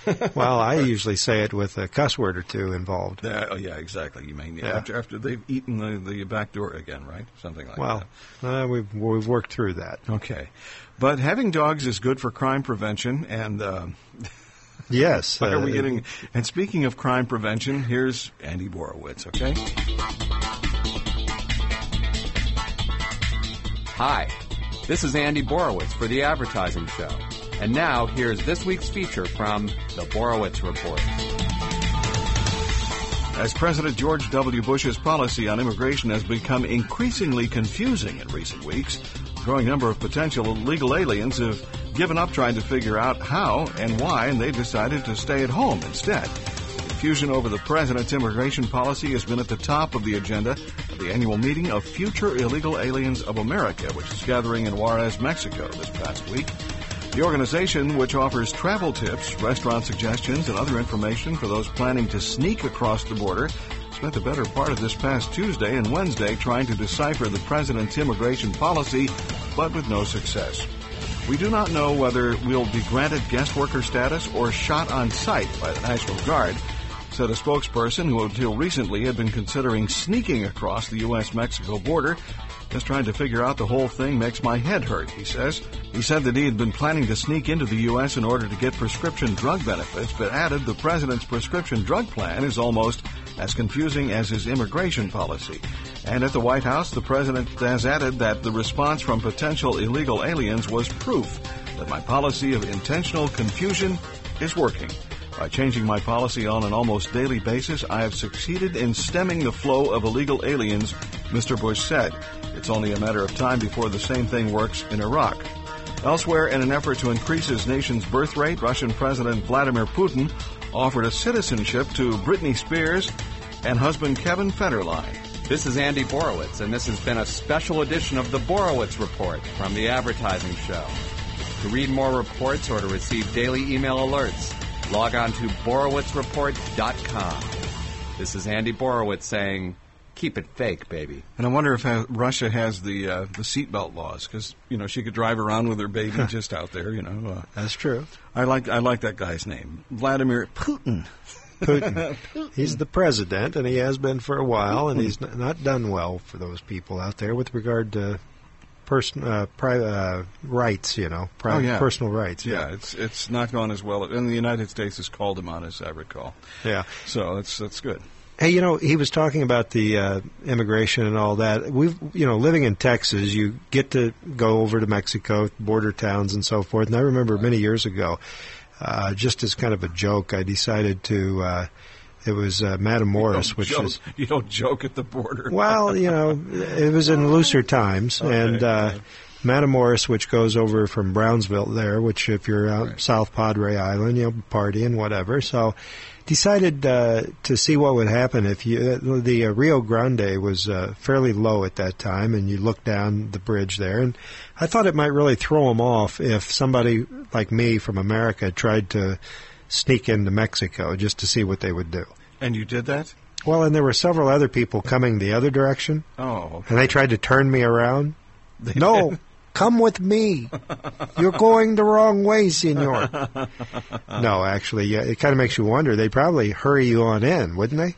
well, I usually say it with a cuss word or two involved. Yeah, oh yeah, exactly. You mean Yeah. after after they've eaten the, the back door again, right? Something like well, that. uh, we've we've worked through that. Okay, but having dogs is good for crime prevention, and uh, Yes. why are we uh, getting? And speaking of crime prevention, here's Andy Borowitz. Okay. Hi, this is Andy Borowitz for The Advertising Show. And now, here's this week's feature from The Borowitz Report. As President George W. Bush's policy on immigration has become increasingly confusing in recent weeks, a growing number of potential illegal aliens have given up trying to figure out how and why, and they've decided to stay at home instead. Confusion over the president's immigration policy has been at the top of the agenda of the annual meeting of Future Illegal Aliens of America, which is gathering in Juarez, Mexico this past week. The organization, which offers travel tips, restaurant suggestions, and other information for those planning to sneak across the border, spent the better part of this past Tuesday and Wednesday trying to decipher the president's immigration policy, but with no success. We do not know whether we'll be granted guest worker status or shot on sight by the National Guard, said a spokesperson who until recently had been considering sneaking across the U.S. Mexico border. Just trying to figure out the whole thing makes my head hurt, he says. He said that he had been planning to sneak into the U.S. in order to get prescription drug benefits, but added the president's prescription drug plan is almost as confusing as his immigration policy. And at the White House, the president has added that the response from potential illegal aliens was proof that my policy of intentional confusion is working. By changing my policy on an almost daily basis, I have succeeded in stemming the flow of illegal aliens, Mr. Bush said. It's only a matter of time before the same thing works in Iraq. Elsewhere, in an effort to increase his nation's birth rate, Russian President Vladimir Putin offered a citizenship to Britney Spears and husband Kevin Federline. This is Andy Borowitz, and this has been a special edition of The Borowitz Report from The Advertising Show. To read more reports or to receive daily email alerts, log on to borowitzreport.com. This is Andy Borowitz saying, keep it fake, baby. And I wonder if uh, Russia has the uh, the seatbelt laws because you know she could drive around with her baby just out there. You know, uh, That's true. I like I like that guy's name, Vladimir Putin. Putin. He's the president, and he has been for a while, and he's n- not done well for those people out there with regard to person uh, pri- uh, rights. You know, pri- oh yeah, personal rights. Yeah, it's it's not gone as well. And the United States has called him on, as I recall. Yeah. So that's that's good. Hey, you know, he was talking about the uh, immigration and all that. We've, you know, living in Texas, you get to go over to Mexico, border towns and so forth. And I remember many years ago, uh, just as kind of a joke, I decided to. Uh, it was uh, Matamoros, You which don't is you don't joke at the border. well, you know, it was in looser times, and uh, Matamoros, which goes over from Brownsville there, which if you're out South Padre Island, you know, party and whatever. So, decided uh, to see what would happen if you uh, the uh, Rio Grande was uh, fairly low at that time, and you look down the bridge there, and I thought it might really throw them off if somebody like me from America tried to sneak into Mexico just to see what they would do. And you did that? Well, and there were several other people coming the other direction. Oh, okay. And they tried to turn me around. no, Come with me. You're going the wrong way, senor. no, actually, yeah, it kind of makes you wonder. They probably hurry you on in, wouldn't they?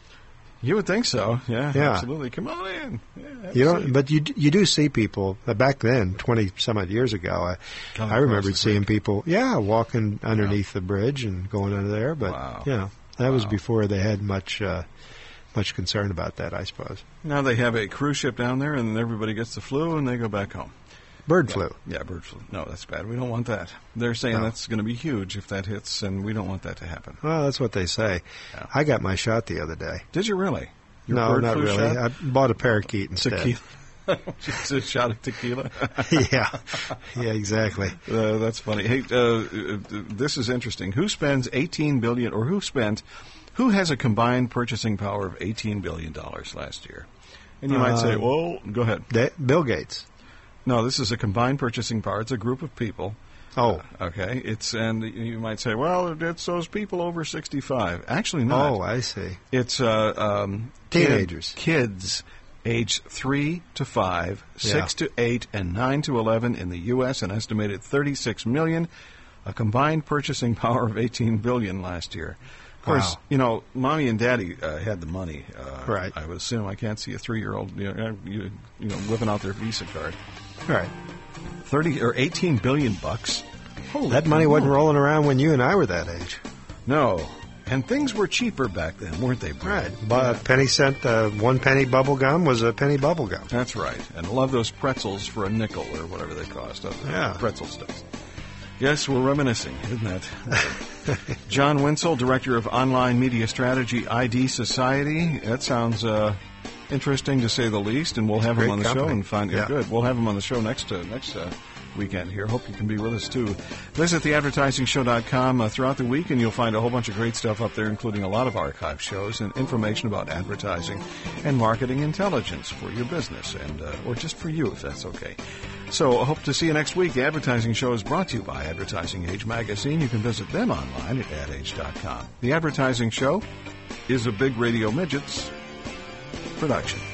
You would think so. Yeah, Yeah. absolutely. Come on in. Yeah, You don't, but you you do see people uh, back then, twenty some odd years ago. I, Come I across remembered seeing people, yeah, walking underneath the bridge and going under there. But you know, that was before they had much uh, much concern about that, I suppose. Now they have a cruise ship down there, and everybody gets the flu, and they go back home. Bird Yeah. flu. Yeah, bird flu. No, that's bad. We don't want that. They're saying No. that's going to be huge if that hits, and we don't want that to happen. Well, that's what they say. I got my shot the other day. Did you really? Your no, not really. shot? I bought a parakeet instead. Tequila. Just a shot of tequila. yeah, yeah, exactly. Uh, that's funny. Hey, uh, uh, this is interesting. Who spends 18 billion, or who spent, who has a combined purchasing power of 18 billion dollars last year? And you might say, Um, well, go ahead. Bill Gates. No, this is a combined purchasing power. It's a group of people. Oh, Okay, it's and you might say, well, it's those people over 65. Actually, not. oh, I see. It's uh, um, kid- Teenagers. kids age three to five, six to eight, and nine to eleven in the U.S. An estimated 36 million, a combined purchasing power of 18 billion last year. Of course, Wow. you know, mommy and daddy uh, had the money. Uh, Right. I would assume. I can't see a three-year-old, you know, you, you know, whipping out their Visa card. Right. 30 or 18 billion bucks. Holy That money wasn't rolling around when you and I were that age. No. And things were cheaper back then, weren't they? Brad? Right. Bu- a penny cent, uh, one penny bubble gum was a penny bubble gum. That's right. And I love those pretzels for a nickel or whatever they cost. Uh, Yeah. Pretzel sticks. Yes, we're reminiscing, isn't that? John Winsel, Director of Online Media Strategy, ID Society. That sounds uh, interesting to say the least, and we'll have him on the show and find Yeah. it good. We'll have him on the show next uh, next uh, weekend here. Hope you can be with us too. Visit theadvertisingshow.com uh, throughout the week, and you'll find a whole bunch of great stuff up there, including a lot of archive shows and information about advertising and marketing intelligence for your business, and uh, or just for you, if that's okay. So I hope to see you next week. The Advertising Show is brought to you by Advertising Age Magazine. You can visit them online at adage.com. The Advertising Show is a Big Radio Midgets production.